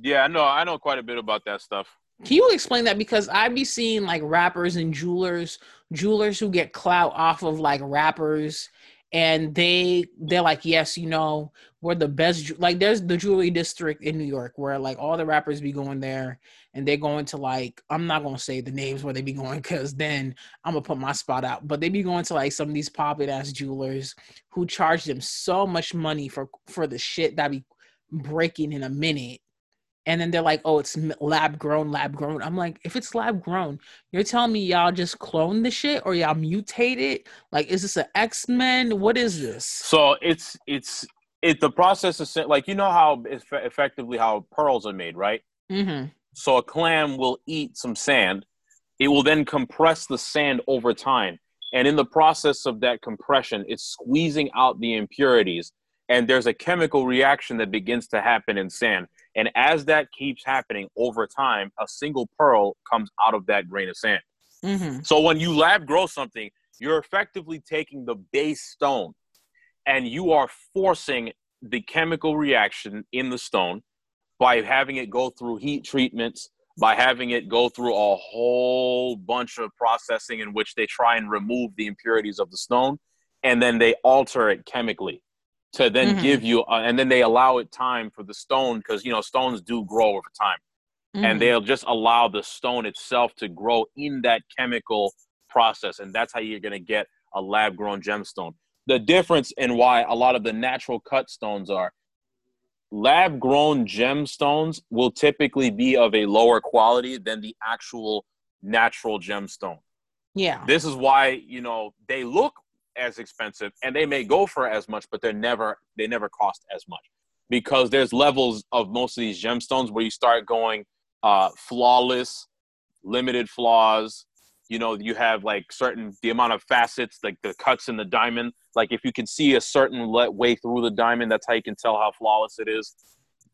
Yeah, I know. I know quite a bit about that stuff. Can you explain that? Because I be seeing like rappers and jewelers, jewelers who get clout off of like rappers, and they they're like, yes, you know, we're the best. Like, there's the jewelry district in New York where like all the rappers be going there, and they're going to like I'm not gonna say the names where they be going because then I'm gonna put my spot out. But they be going to like some of these poppin' ass jewelers who charge them so much money for for the shit that be breaking in a minute and then they're like, "Oh, it's lab grown, lab grown." I'm like, if it's lab grown, you're telling me y'all just clone the shit or y'all mutate it? Like, is this an X Men? What is this? So it's it's it. The process is like you know how eff- effectively how pearls are made, right? Mm-hmm. So a clam will eat some sand. It will then compress the sand over time. And in the process of that compression, it's squeezing out the impurities. And there's a chemical reaction that begins to happen in sand. And as that keeps happening over time, a single pearl comes out of that grain of sand. Mm-hmm. So when you lab grow something, you're effectively taking the base stone and you are forcing the chemical reaction in the stone by having it go through heat treatments, by having it go through a whole bunch of processing in which they try and remove the impurities of the stone and then they alter it chemically to then Mhm. give you uh, and then they allow it time for the stone because you know stones do grow over time Mm-hmm. and they'll just allow the stone itself to grow in that chemical process and that's how you're going to get a lab grown gemstone the difference in why a lot of the natural cut stones are lab grown gemstones will typically be of a lower quality than the actual natural gemstone Yeah. This is why you know they look as expensive and they may go for as much, but they're never they never cost as much because there's levels of most of these gemstones where you start going uh, flawless, limited flaws. You know, you have like certain the amount of facets, like the cuts in the diamond. Like if you can see a certain let way through the diamond, that's how you can tell how flawless it is.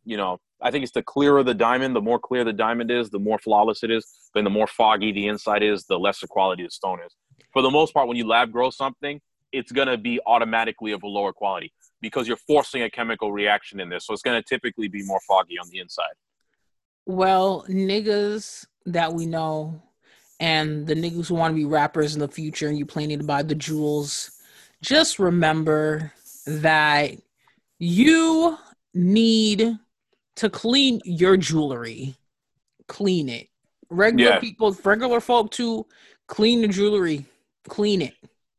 You know, I think it's the clearer the diamond, the more clear the diamond is, the more flawless it is. Then the more foggy the inside is, the lesser quality the stone is. For the most part, when you lab grow something, it's gonna be automatically of a lower quality because you're forcing a chemical reaction in there. So it's gonna typically be more foggy on the inside. Well, niggas that we know and the niggas who want to be rappers in the future and you planning to buy the jewels, just remember that you need to clean your jewelry. Clean it. Regular Yeah. people, regular folk too, clean the jewelry. Clean it.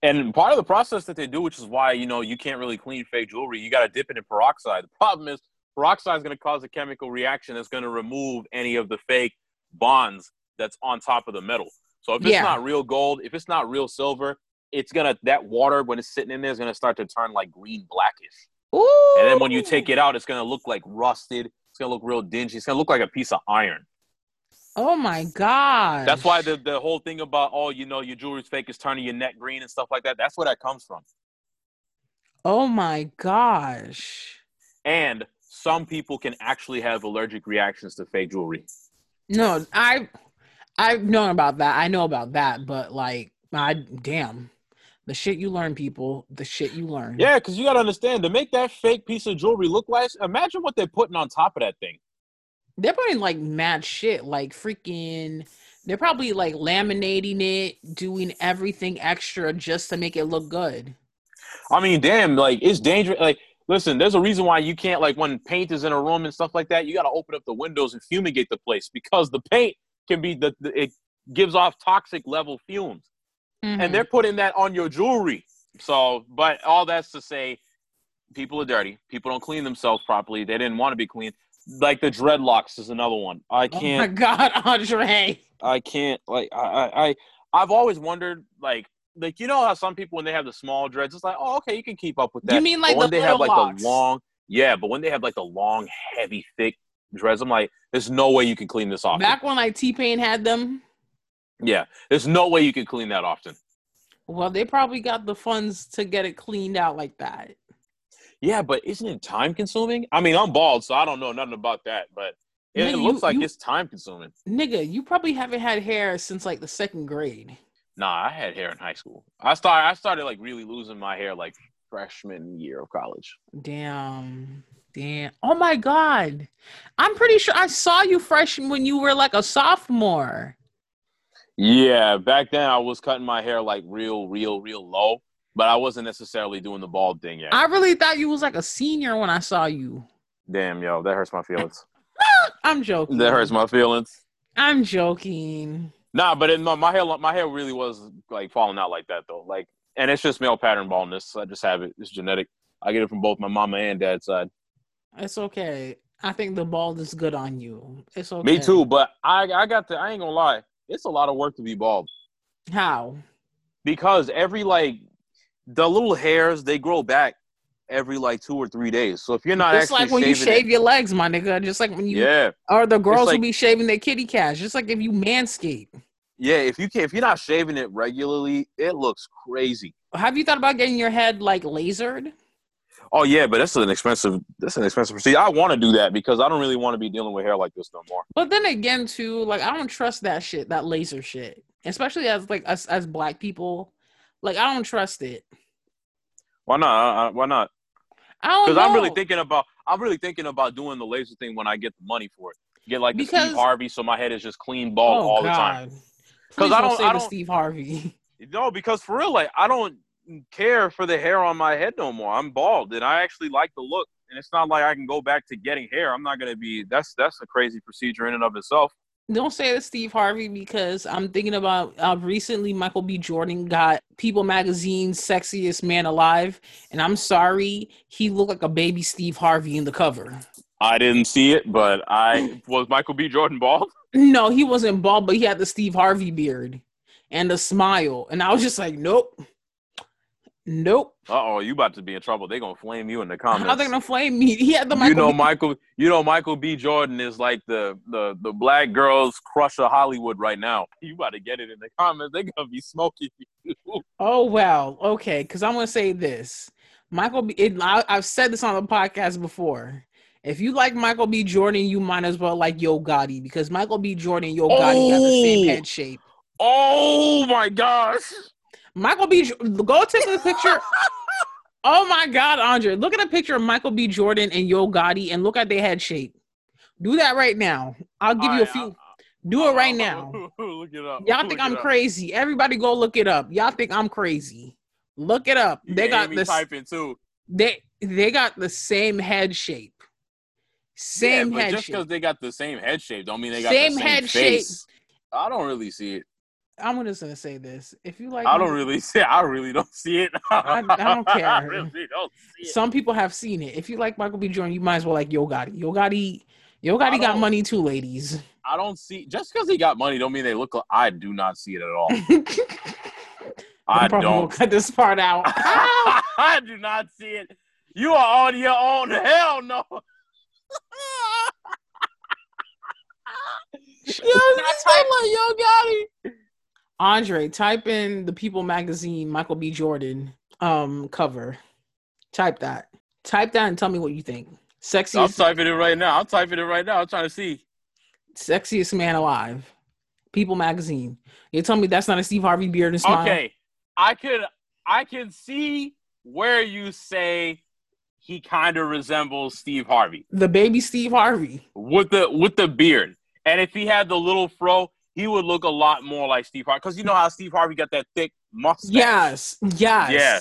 And part of the process that they do, which is why you know you can't really clean fake jewelry, you got to dip it in peroxide. The problem is peroxide is going to cause a chemical reaction that's going to remove any of the fake bonds that's on top of the metal. So if it's Yeah. not real gold, if it's not real silver, it's gonna that water when it's sitting in there is gonna start to turn like green blackish. Ooh. And then when you take it out, it's gonna look like rusted. It's gonna look real dingy. It's gonna look like a piece of iron. Oh my god. That's why the, the whole thing about oh you know your jewelry's fake is turning your neck green and stuff like that. That's where that comes from. Oh my gosh. And some people can actually have allergic reactions to fake jewelry. No, I I've known about that. I know about that, but like I damn. The shit you learn, people. The shit you learn. Yeah, because you gotta understand to make that fake piece of jewelry look like. Imagine what they're putting on top of that thing. They're putting like mad shit, like freaking they're probably like laminating it, doing everything extra just to make it look good. I mean, damn, like it's dangerous. Like, listen, there's a reason why you can't like when paint is in a room and stuff like that. You got to open up the windows and fumigate the place because the paint can be the, the it gives off toxic level fumes, Mhm. and they're putting that on your jewelry. So, but all that's to say, people are dirty. People don't clean themselves properly. They didn't want to be clean. Like the dreadlocks is another one. I can't. Oh my god, Andre. I can't. Like I, I, I I've always wondered like. Like you know how some people when they have the small dreads, it's like, oh, okay, you can keep up with that. You mean But like when the they have like locks? the long, yeah, but when they have like the long, heavy, thick dreads, I'm like, there's no way you can clean this off. Back when like T Pain had them, yeah, there's no way you can clean that often. well, they probably got the funds to get it cleaned out like that. Yeah, but isn't it time consuming? I mean, I'm bald, so I don't know nothing about that, but it, Nigga, it you- looks like you- it's time consuming. Nigga, you probably haven't had hair since like the second grade. Nah, I had hair in high school. I started, I started like really losing my hair like freshman year of college. Damn. Damn. Oh my god. I'm pretty sure I saw you fresh when you were like a sophomore. Yeah, back then I was cutting my hair like real, real, real low, but I wasn't necessarily doing the bald thing yet. I really thought you was like a senior when I saw you. Damn, yo, that hurts my feelings. I'm joking. that hurts my feelings. I'm joking. Nah, but it, my, my hair, my hair really was like falling out like that though. Like, and it's just male pattern baldness. I just have it. It's genetic. I get it from both my mama and dad's side. It's okay. I think the bald is good on you. It's okay. Me too, but I, I got to. I ain't gonna lie. It's a lot of work to be bald How? because every like the little hairs they grow back every like two or three days. So if you're not Just actually like when you shave it- your legs, my nigga. Just like when you yeah, or the girls like- who be shaving their kitty cats. Just like if you manscape. yeah. If you can, if you're not shaving it regularly, it looks crazy. Have you thought about getting your head like lasered? Oh yeah, but that's an expensive. That's an expensive procedure. I want to do that because I don't really want to be dealing with hair like this no more. But then again, too, like I don't trust that shit, that laser shit, especially as like us as black people. Like I don't trust it. Why not? I- Why not? I don't because I'm really thinking about. I'm really thinking about doing the laser thing when I get the money for it. Get like the Because- Steve Harvey, so my head is just clean bald Oh, all the time. Because I don't don't- say I don't- Steve Harvey. No, because for real, like I don't care for the hair on my head no more. I'm bald, and I actually like the look. And it's not like I can go back to getting hair. I'm not gonna be. That's that's a crazy procedure in and of itself. Don't say the Steve Harvey because I'm thinking about uh, recently Michael B. Jordan got People Magazine's sexiest man alive, and I'm sorry, he looked like a baby Steve Harvey in the cover. I didn't see it, but I was Michael B. Jordan bald. No, he wasn't bald, but he had the Steve Harvey beard. and a smile. And I was just like, nope. Nope. Uh oh, you about to be in trouble. They're gonna flame you in the comments. How they gonna flame me? He had the Michael you know B- Michael you know Michael B. Jordan is like the the the black girls crush of Hollywood right now. You about to get it in the comments. They're gonna be smoking you. Oh well, okay. Because I'm gonna say this, Michael. B, it, I, I've said this on the podcast before. If you like Michael B. Jordan, you might as well like Yo Gotti because Michael B. Jordan and Yo Gotti got the same Oh. head shape. Oh my gosh. Michael B. Go take a picture. oh my God, Andre! Look at a picture of Michael B. Jordan and Yo Gotti and look at their head shape. Do that right now. I'll give you a few. I'll- Do it right I'll- now. Look it up. Y'all think I'm crazy? Everybody go look it up. Y'all think I'm crazy? Look it up. You They got this. typing too. They they got the same head shape. Same yeah, but head just because they got the same head shape don't mean they got Same the same head face. I don't really see it. I'm just gonna say this. If you like, I don't really see. I really don't see it. I- I don't care. I really don't see it. Some people have seen it. If you like Michael B. Jordan, you might as well like Yo Gotti. Yo Gotti, Yo Gotti got money too, ladies. I don't see. Just because he got money don't mean they look. Like, I do not see it at all. I I'm probably gonna don't. cut this part out. I do not see it. You are on your own. Hell no. Yo, Not type- like Yo Gotti. Andre, type in the People magazine Michael B. Jordan um cover. Type that. Type that and tell me what you think. Sexiest. I'm typing it right now. I'm typing it right now. I'm trying to see. sexiest man alive. People magazine. You tell me that's not a Steve Harvey beard and smile. Okay, I could I can see where you say he kind of resembles Steve Harvey The baby Steve Harvey. with the with the beard, and if he had the little fro, he would look a lot more like Steve Harvey. Because you know how Steve Harvey got that thick mustache. Yes. Yes. Yeah.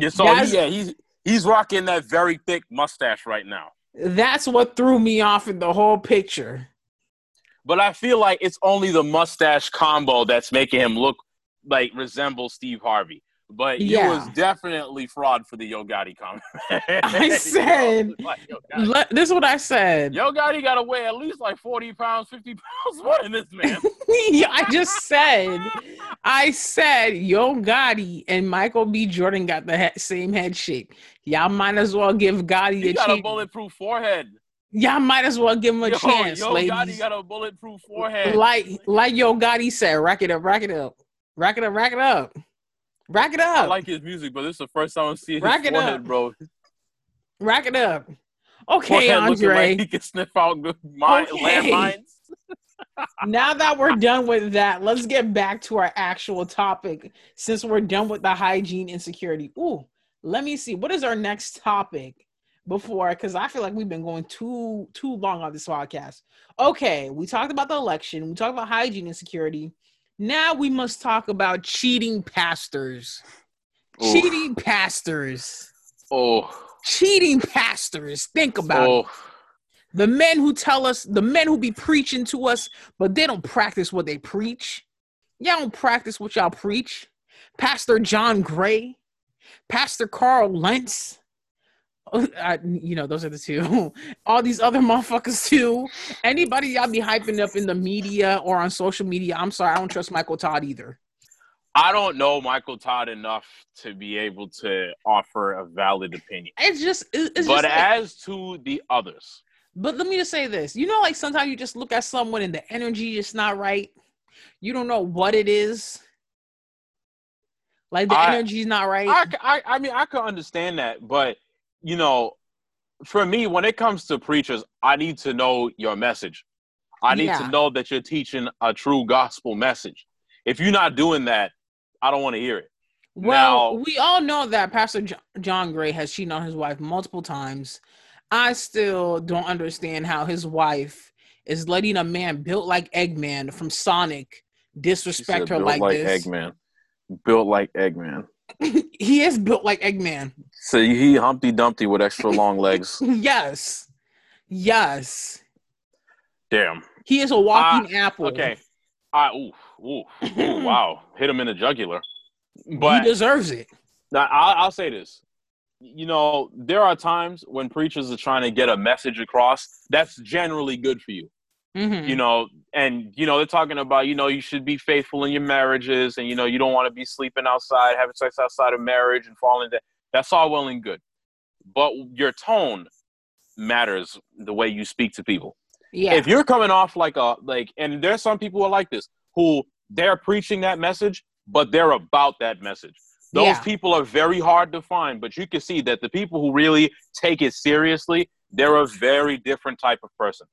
Yeah, so Yes. he- yeah, he's he's rocking that very thick mustache right now. That's what threw me off in the whole picture. But I feel like it's only the mustache combo that's making him look like resemble Steve Harvey. But Yeah. was definitely fraud for the Yo Gotti comment. I said- Like, Yo Le- this is what I said. Yo Gotti got to weigh at least like 40 pounds, 50 pounds more than this man. Yeah, I just said, I said, Yo Gotti and Michael B. Jordan got the he- same head shape. Y'all might as well give Gotti he a got a bulletproof forehead. Y'all might as well give him a Yo, chance, Yo ladies. Gotti got a bulletproof forehead. like, like Yo Gotti said, rack it up, rack it up, rack it up, rack it up, rack it up. I like his music, but this is the first time I'm seeing his Rack it forehead, up. bro. rack it up. Okay, Forehead Andre. like he can sniff out good mine, Okay. landmines. now that we're done with that, let's get back to our actual topic. Since we're done with the hygiene insecurity, ooh, let me see. What is our next topic before? Because I feel like we've been going too too long on this podcast. Okay, we talked about the election. We talked about hygiene insecurity. Now we must talk about cheating pastors. Oof. Cheating pastors. Oh, Cheating pastors. Think about it. The men who tell us, the men who be preaching to us, but they don't practice what they preach. Y'all don't practice what y'all preach. Pastor John Gray, Pastor Carl Lentz. I, you know, those are the two. All these other motherfuckers too. Anybody y'all be hyping up in the media or on social media, I'm sorry, I don't trust Michael Todd either. I don't know Michael Todd enough to be able to offer a valid opinion. It's just, it's but just like- as to the others, But let me just say this. You know, like sometimes you just look at someone and the energy is not right. You don't know what it is. Like the I- energy's not right. I I mean, I can understand that, but you know, for me, when it comes to preachers, I need to know your message. I need Yeah. to know that you're teaching a true gospel message. If you're not doing that, I don't want to hear it. well, now- we all know that Pastor John Gray has cheated on his wife multiple times. I still don't understand how his wife is letting a man built like Eggman from Sonic disrespect her built like, like this. Eggman. Built like Eggman. he is built like Eggman. So he Humpty Dumpty with extra long legs. yes. Yes. Damn. He is a walking apple. Okay. I ooh, ooh, ooh, wow. Hit him in the jugular. But he deserves it. now, I'll, I'll say this. You know, there are times when preachers are trying to get a message across. That's generally good for you. Mhm. you know and you know they're talking about you know you should be faithful in your marriages and you know you don't want to be sleeping outside having sex outside of marriage and falling into that's all well and good. But your tone matters the way you speak to people. Yeah. if you're coming off like a like and there's some people who are like this who they're preaching that message but they're about that message. Those Yeah. people are very hard to find but you can see that the people who really take it seriously they're a very different type of person.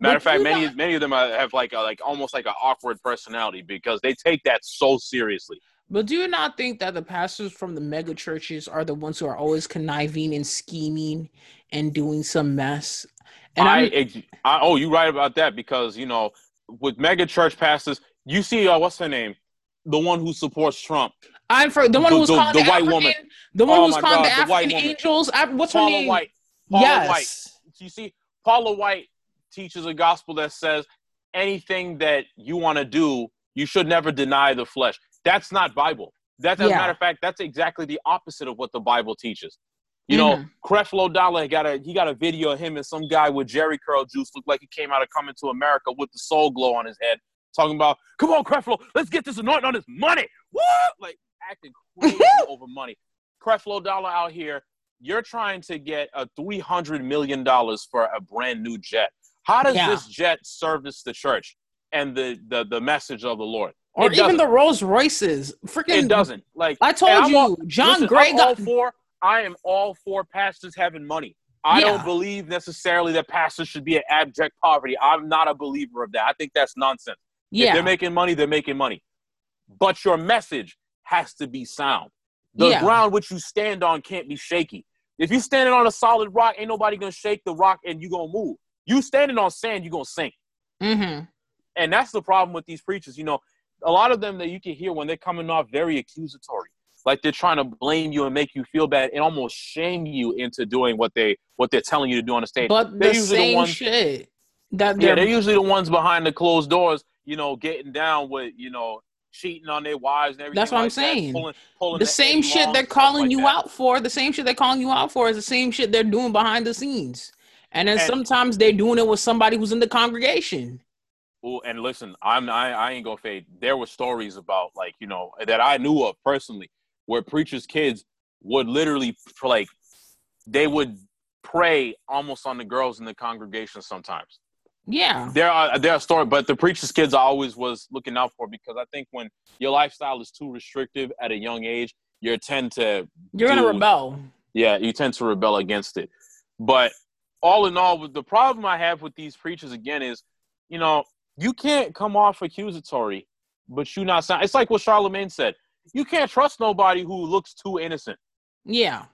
Matter But of fact many know- many of them have like a, like almost like an awkward personality because they take that so seriously But do you not think that the pastors from the mega churches are the ones who are always conniving and scheming and doing some mess? And I, ex- I oh you're right about that because you know with mega church pastors you see uh, what's her name the one who supports trump I'm for the one who's the- calling the the, white African, woman. the one Oh who's calling God, the African angels. I, what's her paula name? white Paula yes. White. you see paula white teaches a gospel that says anything that you want to do you should never deny the flesh that's not bible. That's as a matter of fact that's exactly the opposite of what the bible teaches. You know Mhm. creflo dollar got a he got a video of him and some guy with Jheri curl juice looked like he came out of coming to america with the Soul Glo on his head talking about come on creflo let's get this anointing on this money. What like acting crazy over money. Creflo dollar out here you're trying to get a $300 million for a brand new jet. How does Yeah. this jet service the church and the, the, the message of the Lord? Or It even doesn't. the Rolls Royces. Freaking It doesn't. Like I told you, all- John listen, Gray I'm got all for. I am all for pastors having money. I Yeah. don't believe necessarily that pastors should be in abject poverty. I'm not a believer of that. I think that's nonsense. If yeah. they're making money, they're making money. But your message has to be sound. The Yeah. ground which you stand on can't be shaky. If you're standing on a solid rock, ain't nobody gonna shake the rock and you gonna move. You standing on sand, you gonna sink. mm-hmm. And that's the problem with these preachers. You know, a lot of them that you can hear when they're coming off very accusatory, like they're trying to blame you and make you feel bad and almost shame you into doing what they what they're telling you to do on the stage. But They're the usually the same ones- shit. That yeah, they're, they're usually the ones behind the closed doors, you know, getting down with, you know, cheating on their wives and everything. That's what I'm like that, saying. pulling, pulling the same shit they're calling like you that. out for. The same shit they're calling you out for is the same shit they're doing behind the scenes. And then And- sometimes they're doing it with somebody who's in the congregation. Well, and listen, I'm I, I ain't gonna fade. There were stories about like you know that I knew of personally where preachers' kids would literally like they would prey almost on the girls in the congregation sometimes. Yeah. There are there are stories, but the preacher's kids I always was looking out for because I think when your lifestyle is too restrictive at a young age, you tend to You're gonna rebel. yeah, you tend to rebel against it. But all in all, the problem I have with these preachers again is, you know, you can't come off accusatory, but you not sound. It's like what Charlemagne said. You can't trust nobody who looks too innocent. Yeah.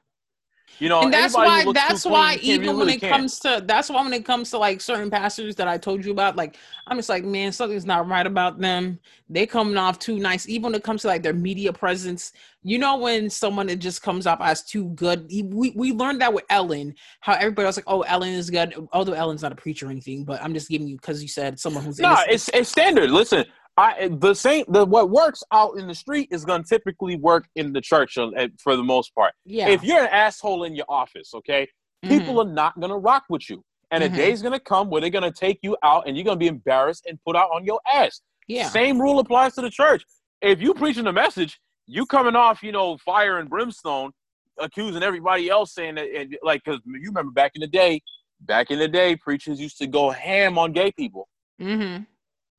You know, and that's why that's why even you when really it can't. comes to that's why when it comes to like certain pastors that I told you about, like I'm just like, man, something's not right about them. They coming off too nice. Even when it comes to like their media presence, you know, when someone that just comes off as too good. We we learned that with Ellen, how everybody was like, oh, Ellen is good. Although Ellen's not a preacher or anything, but I'm just giving you because you said someone who's No, innocent. it's it's standard. Listen, I the same the what works out in the street is going to typically work in the church uh, for the most part. yeah. If you're an asshole in your office, okay, Mhm. people are not going to rock with you. And Mhm. a day's going to come where they're going to take you out and you're going to be embarrassed and put out on your ass. yeah. Same rule applies to the church. If you preaching the message, you coming off, you know, fire and brimstone, accusing everybody else saying that, and like, because you remember back in the day, back in the day, preachers used to go ham on gay people, Mm-hmm.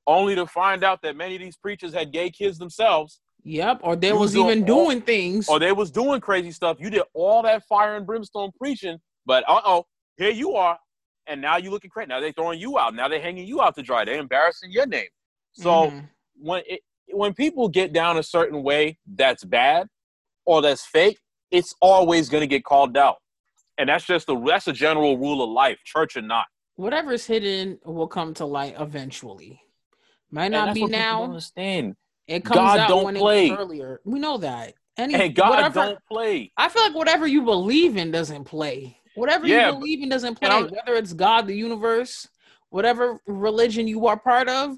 Only to find out that many of these preachers had gay kids themselves, Yep. Or they You was doing even all- doing things. or they was doing crazy stuff. You did all that fire and brimstone preaching, but uh oh, here you are, and now you looking crazy. Now they throwing you out. Now they hanging you out to dry. They embarrassing your name. So Mhm. when it, when people get down a certain way that's bad or that's fake, it's always going to get called out. And that's just the that's a general rule of life, church or not. whatever's hidden will come to light eventually. Might not be what people don't now. understand. It comes God out don't when play. it earlier. We know that. Any And God whatever, don't play. I feel like whatever you believe in doesn't play. Whatever Yeah, you believe in doesn't play. Whether it's God, the universe, whatever religion you are part of,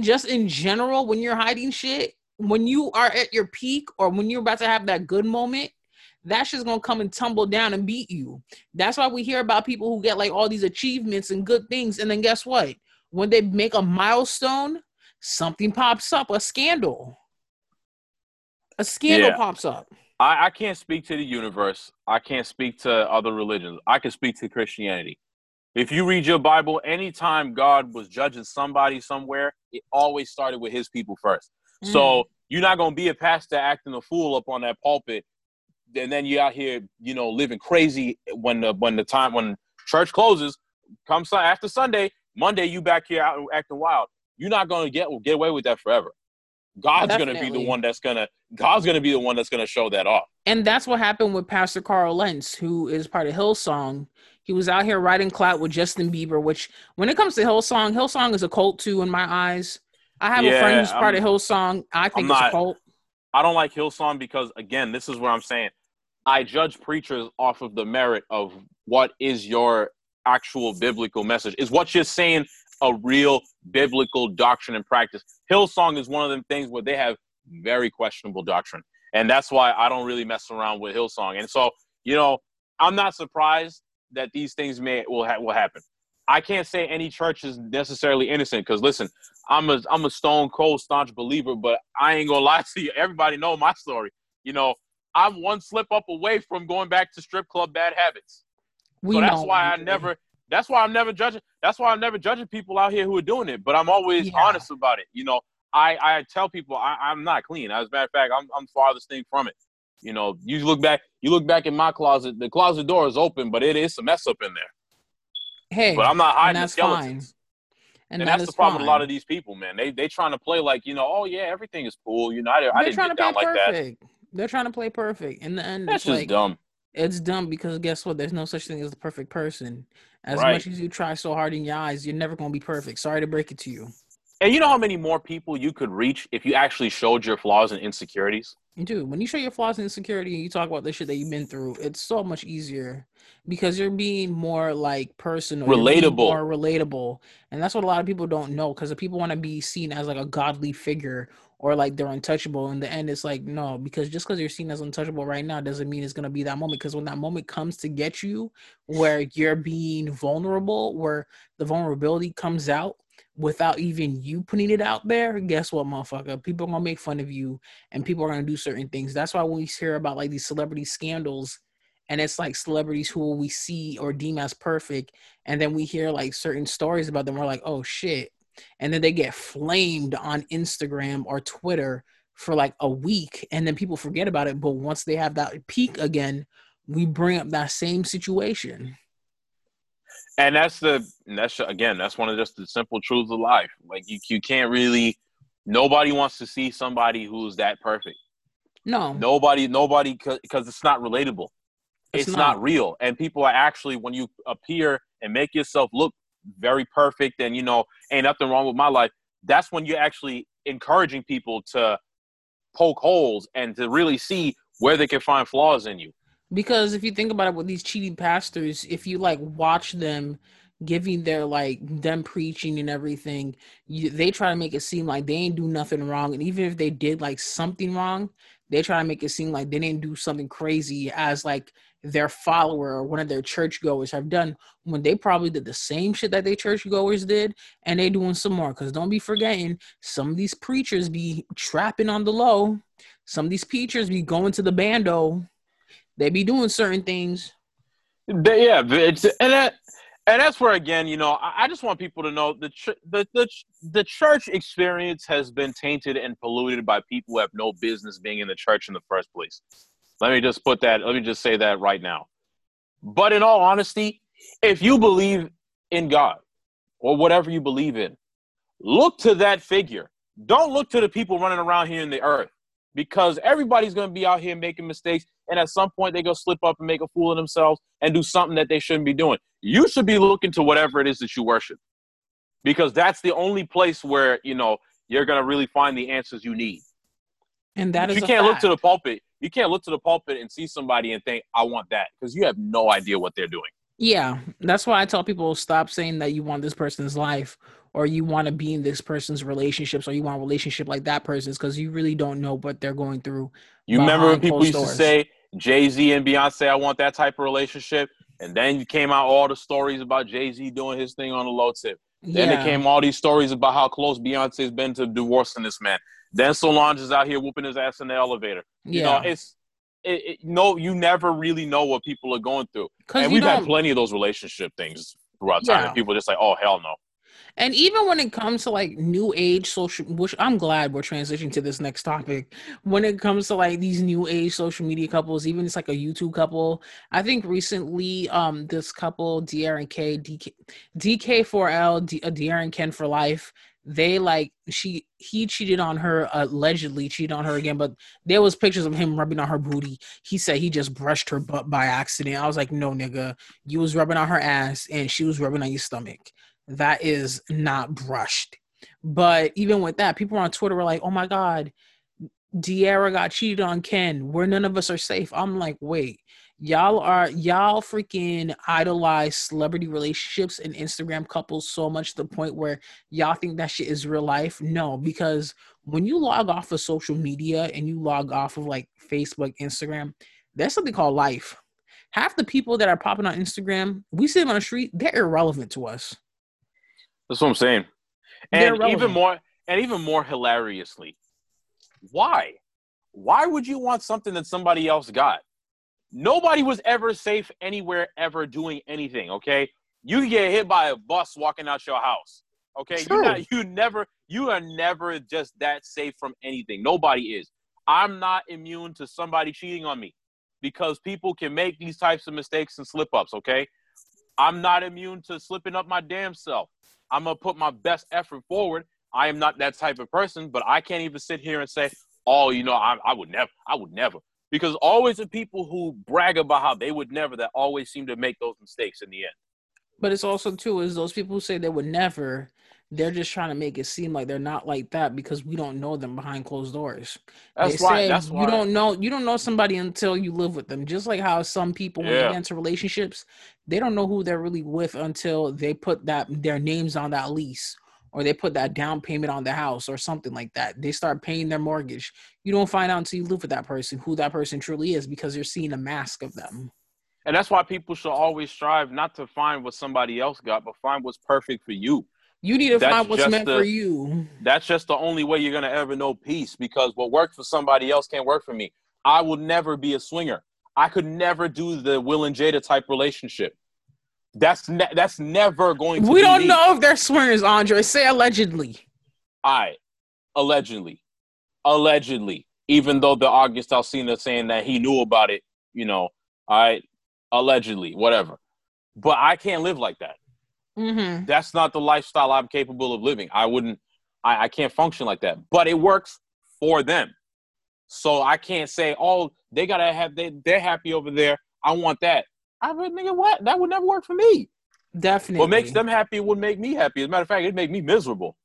just in general, when you're hiding shit, when you are at your peak or when you're about to have that good moment, that shit's gonna come and tumble down and beat you. That's why we hear about people who get like all these achievements and good things, and then guess what? When they make a milestone, something pops up, a scandal. A scandal Yeah. pops up. I, I can't speak to the universe. I can't speak to other religions. I can speak to Christianity. If you read your Bible, anytime God was judging somebody somewhere, it always started with his people first. Mm. So you're not gonna be a pastor acting a fool up on that pulpit, and then you out here, you know, living crazy when the when the time when church closes, come Sun after Sunday, Monday you back here out acting wild. You're not gonna get get away with that forever. God's gonna be the one that's gonna God's gonna be the one that's gonna show that off. And that's what happened with Pastor Carl Lentz, who is part of Hillsong. He was out here riding clout with Justin Bieber, which when it comes to Hillsong, Hillsong is a cult too in my eyes. I have a friend who's part I'm- of Hillsong. I think I'm it's a cult. I don't like Hillsong because again, this is what I'm saying I judge preachers off of the merit of what is your actual biblical message. Is what you're saying a real biblical doctrine and practice? Hillsong is one of them things where they have very questionable doctrine. And that's why I don't really mess around with Hillsong. And so, you know, I'm not surprised that these things may will ha- will happen. I can't say any church is necessarily innocent because listen, I'm a I'm a stone cold staunch believer, but I ain't gonna lie to you. Everybody know my story. You know, I'm one slip up away from going back to strip club bad habits. We so that's why I never. That's why I'm never judging. That's why I'm never judging people out here who are doing it. But I'm always Yeah. honest about it. You know, I I tell people I, I'm not clean. As a matter of fact, I'm I'm farthest thing from it. You know, you look back. You look back in my closet. The closet door is open, but it is a mess up in there. Hey, But I'm not and hiding the that's fine. skeletons. And, And, that that's the problem with a lot of these people, man. They they trying to play like you know, oh yeah, everything is cool. You know, I, I didn't trying get to down play like that. perfect. They're trying to play perfect. In the end, That's it's just like dumb. It's dumb because guess what? There's no such thing as the perfect person. As Right. much as you try so hard in your eyes, you're never gonna be perfect. Sorry to break it to you. And you know how many more people you could reach if you actually showed your flaws and insecurities? Dude, when you show your flaws and insecurity and you talk about the shit that you've been through, it's so much easier because you're being more like personal, Relatable. more relatable, and that's what a lot of people don't know because the people want to be seen as like a godly figure or like they're untouchable. In the end, it's like no, because just because you're seen as untouchable right now doesn't mean it's gonna be that moment. Because when that moment comes to get you, where you're being vulnerable, where the vulnerability comes out without even you putting it out there, guess what, motherfucker? People are gonna make fun of you and people are going to do certain things. That's why when we hear about like these celebrity scandals and it's like celebrities who we see or deem as perfect and then we hear like certain stories about them we're like, "Oh shit." And then they get flamed on Instagram or Twitter for like a week and then people forget about it, but once they have that peak again, we bring up that same situation. And that's the that's again, that's one of just the simple truths of life. Like you, you can't really. Nobody wants to see somebody who's that perfect. No. Nobody, nobody, because it's not relatable. It's It's, not. not. real, and people are actually when you appear and make yourself look very perfect, and you know, ain't nothing wrong with my life. That's when you're actually encouraging people to poke holes and to really see where they can find flaws in you. Because if you think about it with these cheating pastors, if you like watch them giving their like them preaching and everything, you, they try to make it seem like they ain't do nothing wrong. And even if they did like something wrong, they try to make it seem like they didn't do something crazy as like their follower or one of their churchgoers have done when they probably did the same shit that their churchgoers did and they doing some more. Cause don't be forgetting some of these preachers be trapping on the low. Some of these preachers be going to the bando they be doing certain things. But yeah, it's and that and that's where again, you know, I, I just want people to know the, ch- the the the church experience has been tainted and polluted by people who have no business being in the church in the first place. Let me just put that. Let me just say that right now. But in all honesty, if you believe in God or whatever you believe in, look to that figure. Don't look to the people running around here in the earth because everybody's going to be out here making mistakes. And at some point, they go slip up and make a fool of themselves and do something that they shouldn't be doing. You should be looking to whatever it is that you worship because that's the only place where, you know, you're going to really find the answers you need. And that But is you can't look to the pulpit. You can't look to the pulpit and see somebody and think, I want that because you have no idea what they're doing. Yeah, that's why I tell people stop saying that you want this person's life or you want to be in this person's relationships or you want a relationship like that person's because you really don't know what they're going through. You remember when people used to say Jay Z and Beyonce, I want that type of relationship, and then you came out all the stories about Jay Z doing his thing on the low tip. Then Yeah. there came all these stories about how close Beyonce's been to divorcing this man. Then Solange is out here whooping his ass in the elevator. You yeah. know, it's it, it, no, you never really know what people are going through. And we've had plenty of those relationship things throughout time. Yeah. And people just like, oh hell no. And even when it comes to like new age social, which I'm glad we're transitioning to this next topic. When it comes to like these new age social media couples, even it's like a YouTube couple. I think recently, um, this couple, Dr and K, DK, DK4L, D, uh, De'Ara and Ken for life. They like she he cheated on her allegedly cheated on her again, but there was pictures of him rubbing on her booty. He said he just brushed her butt by accident. I was like, no, nigga, you was rubbing on her ass and she was rubbing on your stomach that is not brushed. But even with that, people on Twitter were like, "Oh my god, De'Ara got cheated on Ken. Where none of us are safe." I'm like, wait, y'all are y'all freaking idolize celebrity relationships and Instagram couples so much to the point where y'all think that shit is real life? No, because when you log off of social media and you log off of like Facebook, Instagram, there's something called life. Half the people that are popping on Instagram, we see them on the street, they're irrelevant to us. That's what I'm saying. And even more and even more hilariously, why? Why would you want something that somebody else got? Nobody was ever safe anywhere ever doing anything, okay? You can get hit by a bus walking out your house. Okay? True. You not you never you are never just that safe from anything. Nobody is. I'm not immune to somebody cheating on me because people can make these types of mistakes and slip ups, okay? I'm not immune to slipping up my damn self. I'm gonna put my best effort forward. I am not that type of person, but I can't even sit here and say, "Oh, you know, I, I would never, I would never," because always the people who brag about how they would never that always seem to make those mistakes in the end. But it's also too is those people who say they would never, they're just trying to make it seem like they're not like that because we don't know them behind closed doors. That's they why. say That's why. you don't know you don't know somebody until you live with them. Just like how some people when they Yeah. get into relationships, they don't know who they're really with until they put that their names on that lease or they put that down payment on the house or something like that. They start paying their mortgage. You don't find out until you live with that person who that person truly is because you're seeing a mask of them. And that's why people should always strive not to find what somebody else got, but find what's perfect for you. You need to That's find what's meant the- for you. That's just the only way you're gonna ever know peace because what worked for somebody else can't work for me. I will never be a swinger. I could never do the Will and Jada type relationship. That's ne- that's never going to. We don't know if they're swingers, Andre. Say allegedly. I allegedly, allegedly, even though the August Alsina saying that he knew about it, you know, I allegedly, whatever. But I can't live like that. Mm-hmm. That's not the lifestyle I'm capable of living. I wouldn't. I, I can't function like that. But it works for them. So I can't say, oh, they gotta have they they're happy over there. I want that. I would nigga what? That would never work for me. Definitely. What makes them happy would make me happy. As a matter of fact, it'd make me miserable.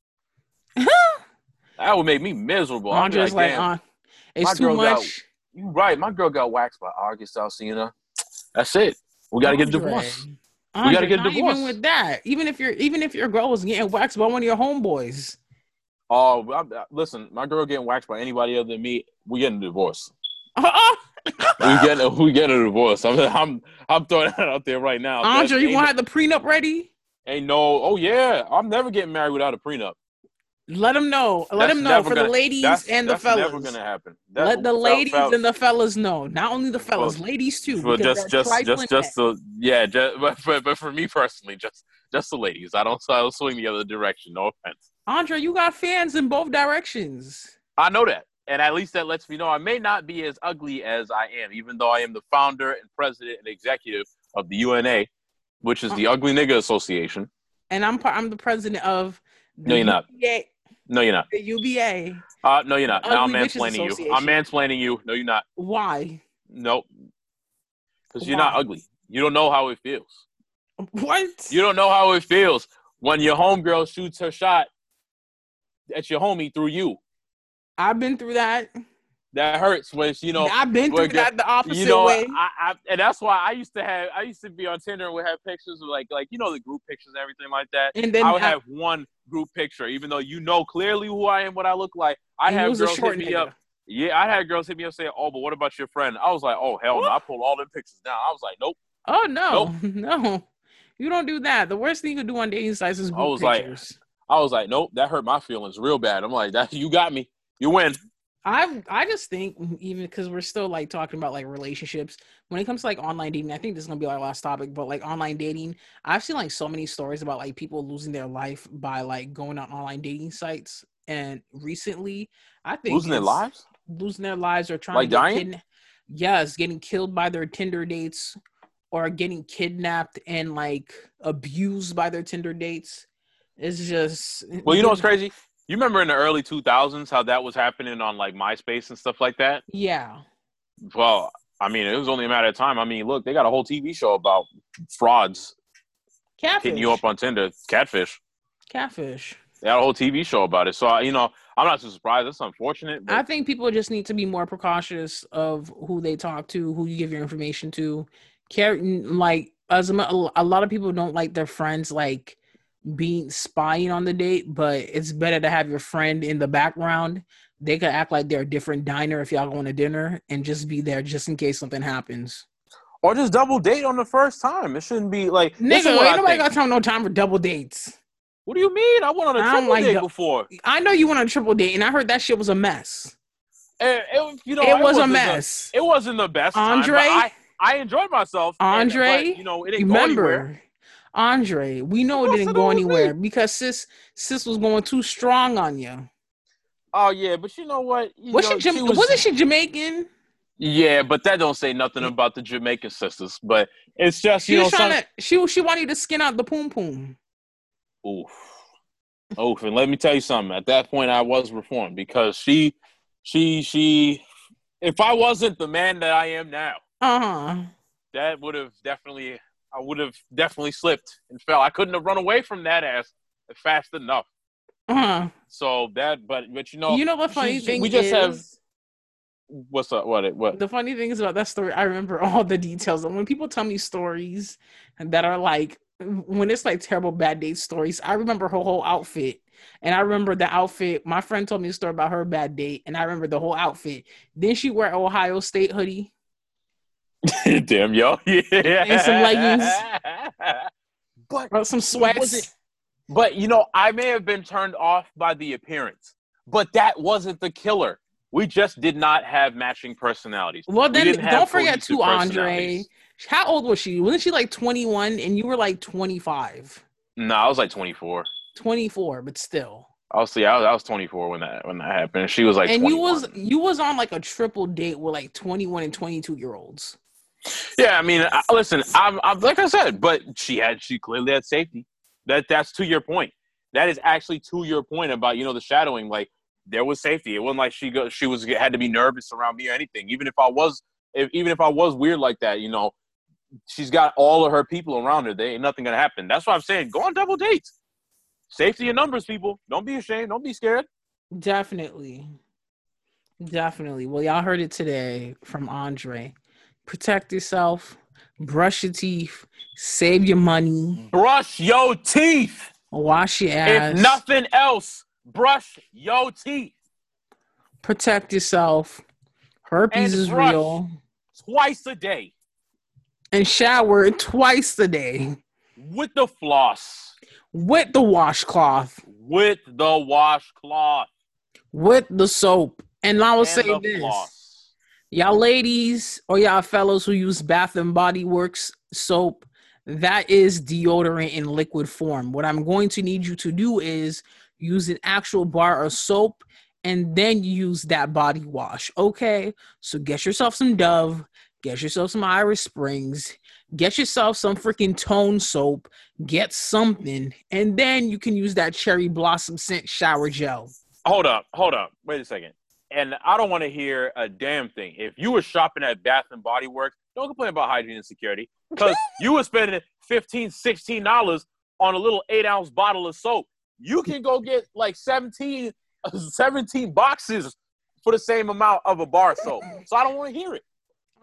That would make me miserable. I'd be Andre's like, "Damn, uh, it's my too girl got- much. you right. My girl got waxed by August Alsina. That's it. We gotta get a divorce. Andre, gotta get a divorce. Even with that, even if you're even if your girl was getting waxed by one of your homeboys, Oh, I'm- listen, my girl getting waxed by anybody other than me. We getting a divorce. We get a, we get a divorce. I'm I'm I'm throwing that out there right now. Andre, you to have the prenup ready? ain't no. Oh yeah, I'm never getting married without a prenup. Let them know. Let That's them know for gonna- the ladies That's and the that's fellas. never gonna happen. That- Let the ladies fel- and the fellas know. Not only the fellas, ladies too. because just just just just the yeah just, but, but but for me personally just just the ladies i don't i don't swing the other direction no offense. Andre, you got fans in both directions. i know that and at least that lets me know i may not be as ugly as i am even though i am the founder and president and executive of the una which is the Uh-huh. ugly nigga association And I'm part, I'm the president of the No, you're not. UBA, no you're not the UBA. uh no you're not now i'm mansplaining you i'm mansplaining you no you're not Why? nope because you're not ugly you don't know how it feels What? You don't know how it feels when your homegirl shoots her shot at your homie through you. I've been through that. That hurts when you know. I've been through that the opposite You know, way. I, I, and that's why I used to have. I used to be on Tinder and would have pictures of like, like you know, the group pictures and everything like that. and then I would I- have one group picture, even though you know clearly who I am, what I look like. I have girls hit me nigga. up. Yeah, I had girls hit me up saying, "Oh, but what about your friend?" I was like, "Oh hell no!" I pulled all them pictures down. I was like, "Nope." Oh no, no. You don't do that. The worst thing you can do on dating sites is I book was like- pictures. I was like, nope, that hurt my feelings real bad. I'm like, that you got me. You win. I I just think even because we're still like talking about like relationships when it comes to like online dating, I think this is gonna be our last topic. But like online dating, I've seen like so many stories about like people losing their life by like going on online dating sites. And recently, I think Losing their lives? losing their lives or trying Like to get dying? kidna- yes, getting killed by their Tinder dates or getting kidnapped and like abused by their Tinder dates. It's just Well, you know what's crazy? You remember in the early 2000s how that was happening on like MySpace and stuff like that? Yeah. Well, I mean, it was only a matter of time. I mean, look, they got a whole TV show about frauds Catfish. hitting you up on Tinder, catfish. Catfish. They had a whole TV show about it. So, I- you know, I'm not too surprised. That's unfortunate. But I think people just need to be more precautious of who they talk to, who you give your information to. Care like as a, a lot of people don't like their friends like being spying on the date, but it's better to have your friend in the background. They could act like they're a different diner if y'all going to dinner and just be there just in case something happens. or just double date on the first time. It shouldn't be like Nigga, ain't nobody got time no time for double dates. What do you mean? I went on a I triple like date the- before. I know you went on a triple date, and I heard that shit was a mess. It, it- you know, it was a wasn't the- mess. it wasn't the best. time, but Andre? I, I enjoy myself. and- Andre? but, you know, it didn't. Remember, Andre, we know it didn't go on me? anywhere because sis sis was going too strong on you. Oh yeah, but you know what? You Was know, she, Jam- was- wasn't she Jamaican? Yeah, but that don't say nothing about the Jamaican sisters. But it's just She you know, was trying some, to she she wanted to skin out the poom poom. oof, oof. And let me tell you something. At that point, I was reformed because she, she, she. If I wasn't the man that I am now, Uh-huh. that would have definitely, I would have definitely slipped and fell. I couldn't have run away from that ass fast enough. Uh-huh. So that, but but you know, you know what funny she- thing we just is? have- what's up? What? it- What? the funny thing is about that story, I remember all the details. And when people tell me stories that are like, when it's like terrible bad date stories, I remember her whole outfit. And I remember the outfit. My friend told me a story about her bad date, and I remember the whole outfit. Then she wear Ohio State hoodie. Damn, yo. Yeah. And some leggings. But or some sweats. but you know, I may have been turned off by the appearance, but that wasn't the killer. We just did not have matching personalities. Well, then didn't don't forget too, Andre. How old was she? Wasn't she like 21 and you were like 25? No, I was like 24. 24, but still. I'll see. I was, I was 24 when that when that happened. She was like, and you was you was on like a triple date with like 21 and 22 year olds. Yeah, I mean, listen, I'm, I'm like I said, but she had she clearly had safety. That that's to your point. That is actually to your point about you know the shadowing. Like there was safety. It wasn't like she go she was had to be nervous around me or anything. Even if I was, if, even if I was weird like that, you know, she's got all of her people around her. There ain't nothing gonna happen. That's why I'm saying go on double dates. Safety in numbers, people. Don't be ashamed. Don't be scared. Definitely. Definitely. Well, y'all heard it today from Andre. Protect yourself, brush your teeth, save your money, Brush your teeth. wash your ass, If nothing else, brush your teeth protect yourself. Herpes And is real. twice a day. And shower twice a day with the floss, with the washcloth, with the washcloth, with the soap. And I will and say this. floss. Y'all ladies or y'all fellows who use Bath and Body Works soap, that is deodorant in liquid form. What I'm going to need you to do is use an actual bar of soap and then use that body wash. Okay, so get yourself some Dove, get yourself some Irish Springs, get yourself some freaking tone soap, get something, and then you can use that cherry blossom scent shower gel. Hold up, hold up, wait a second. And I don't want to hear a damn thing. If you were shopping at Bath and Body Works, don't complain about hygiene insecurity because you were spending 15 $16 on a little eight ounce bottle of soap. You can go get like 17, 17 boxes for the same amount of a bar soap. So I don't want to hear it.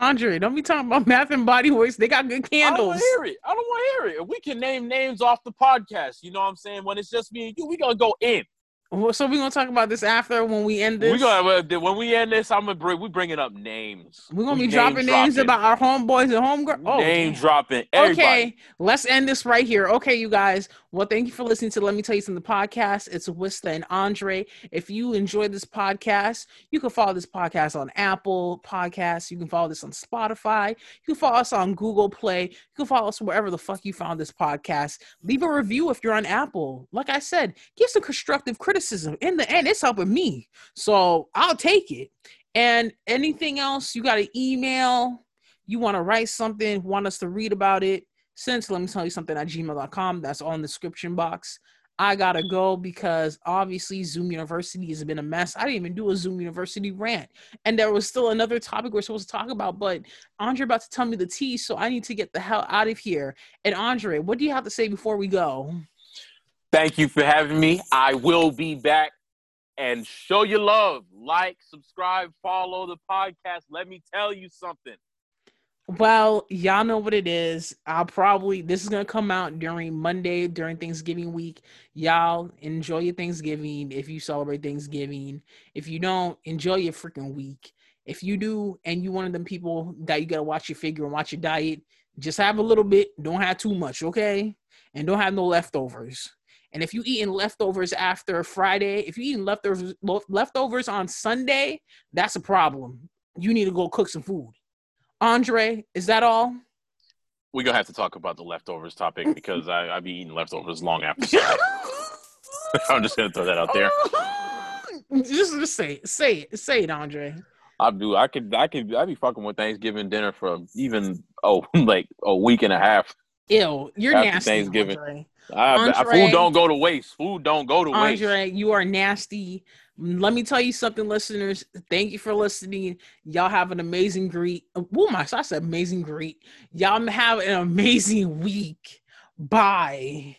Andre, don't be talking about Bath and Body Works. They got good candles. I don't want to hear it. I don't want to hear it. We can name names off the podcast, you know what I'm saying? When it's just me and you, we gonna go in. So we're gonna talk about this after when we end this. We gonna when we end this, I'm gonna bring we bringing up names. We're gonna we be dropping names about our homeboys and homegirls. Oh, name damn. dropping. Everybody. Okay, let's end this right here. Okay, you guys. Well, thank you for listening to Let Me Tell You Something The podcast. It's Wista and Andre. If you enjoyed this podcast, you can follow this podcast on Apple Podcasts. You can follow this on Spotify. You can follow us on Google Play. You can follow us wherever the fuck you found this podcast. Leave a review if you're on Apple. Like I said, give some constructive criticism. In the end, it's helping me. So I'll take it. And anything else, you got an email, you want to write something, want us to read about it, since let me tell you something at gmail.com that's on the description box. I gotta go because obviously zoom university has been a mess. I didn't even do a zoom university rant. And there was still another topic we're supposed to talk about but andre about to tell me the tea so i need to get the hell out of here. And andre what do you have to say before we go? Thank you for having me. I will be back. And show your love. Like subscribe follow the podcast. Let me tell you something well, y'all know what it is. I'll probably this is gonna come out during Monday during Thanksgiving week. Y'all enjoy your Thanksgiving if you celebrate Thanksgiving. If you don't, enjoy your freaking week. If you do, and you one of them people that you gotta watch your figure and watch your diet, just have a little bit. Don't have too much, okay? And don't have no leftovers. And if you eating leftovers after Friday, if you eating leftovers leftovers on Sunday, that's a problem. You need to go cook some food. Andre, is that all? We're gonna have to talk about the leftovers topic because I, I be eating leftovers long after. I'm just gonna throw that out there. just, just say it, say it, say it, Andre. I do. I could. I could. I be fucking with Thanksgiving dinner for even oh like a week and a half. Ew, you're nasty. Thanksgiving. Andre. I, Andre, I, food don't go to waste. Food don't go to Andre, waste. Andre, you are nasty. Let me tell you something, listeners. Thank you for listening. Y'all have an amazing greet. Oh my, so I said amazing greet. Y'all have an amazing week. Bye.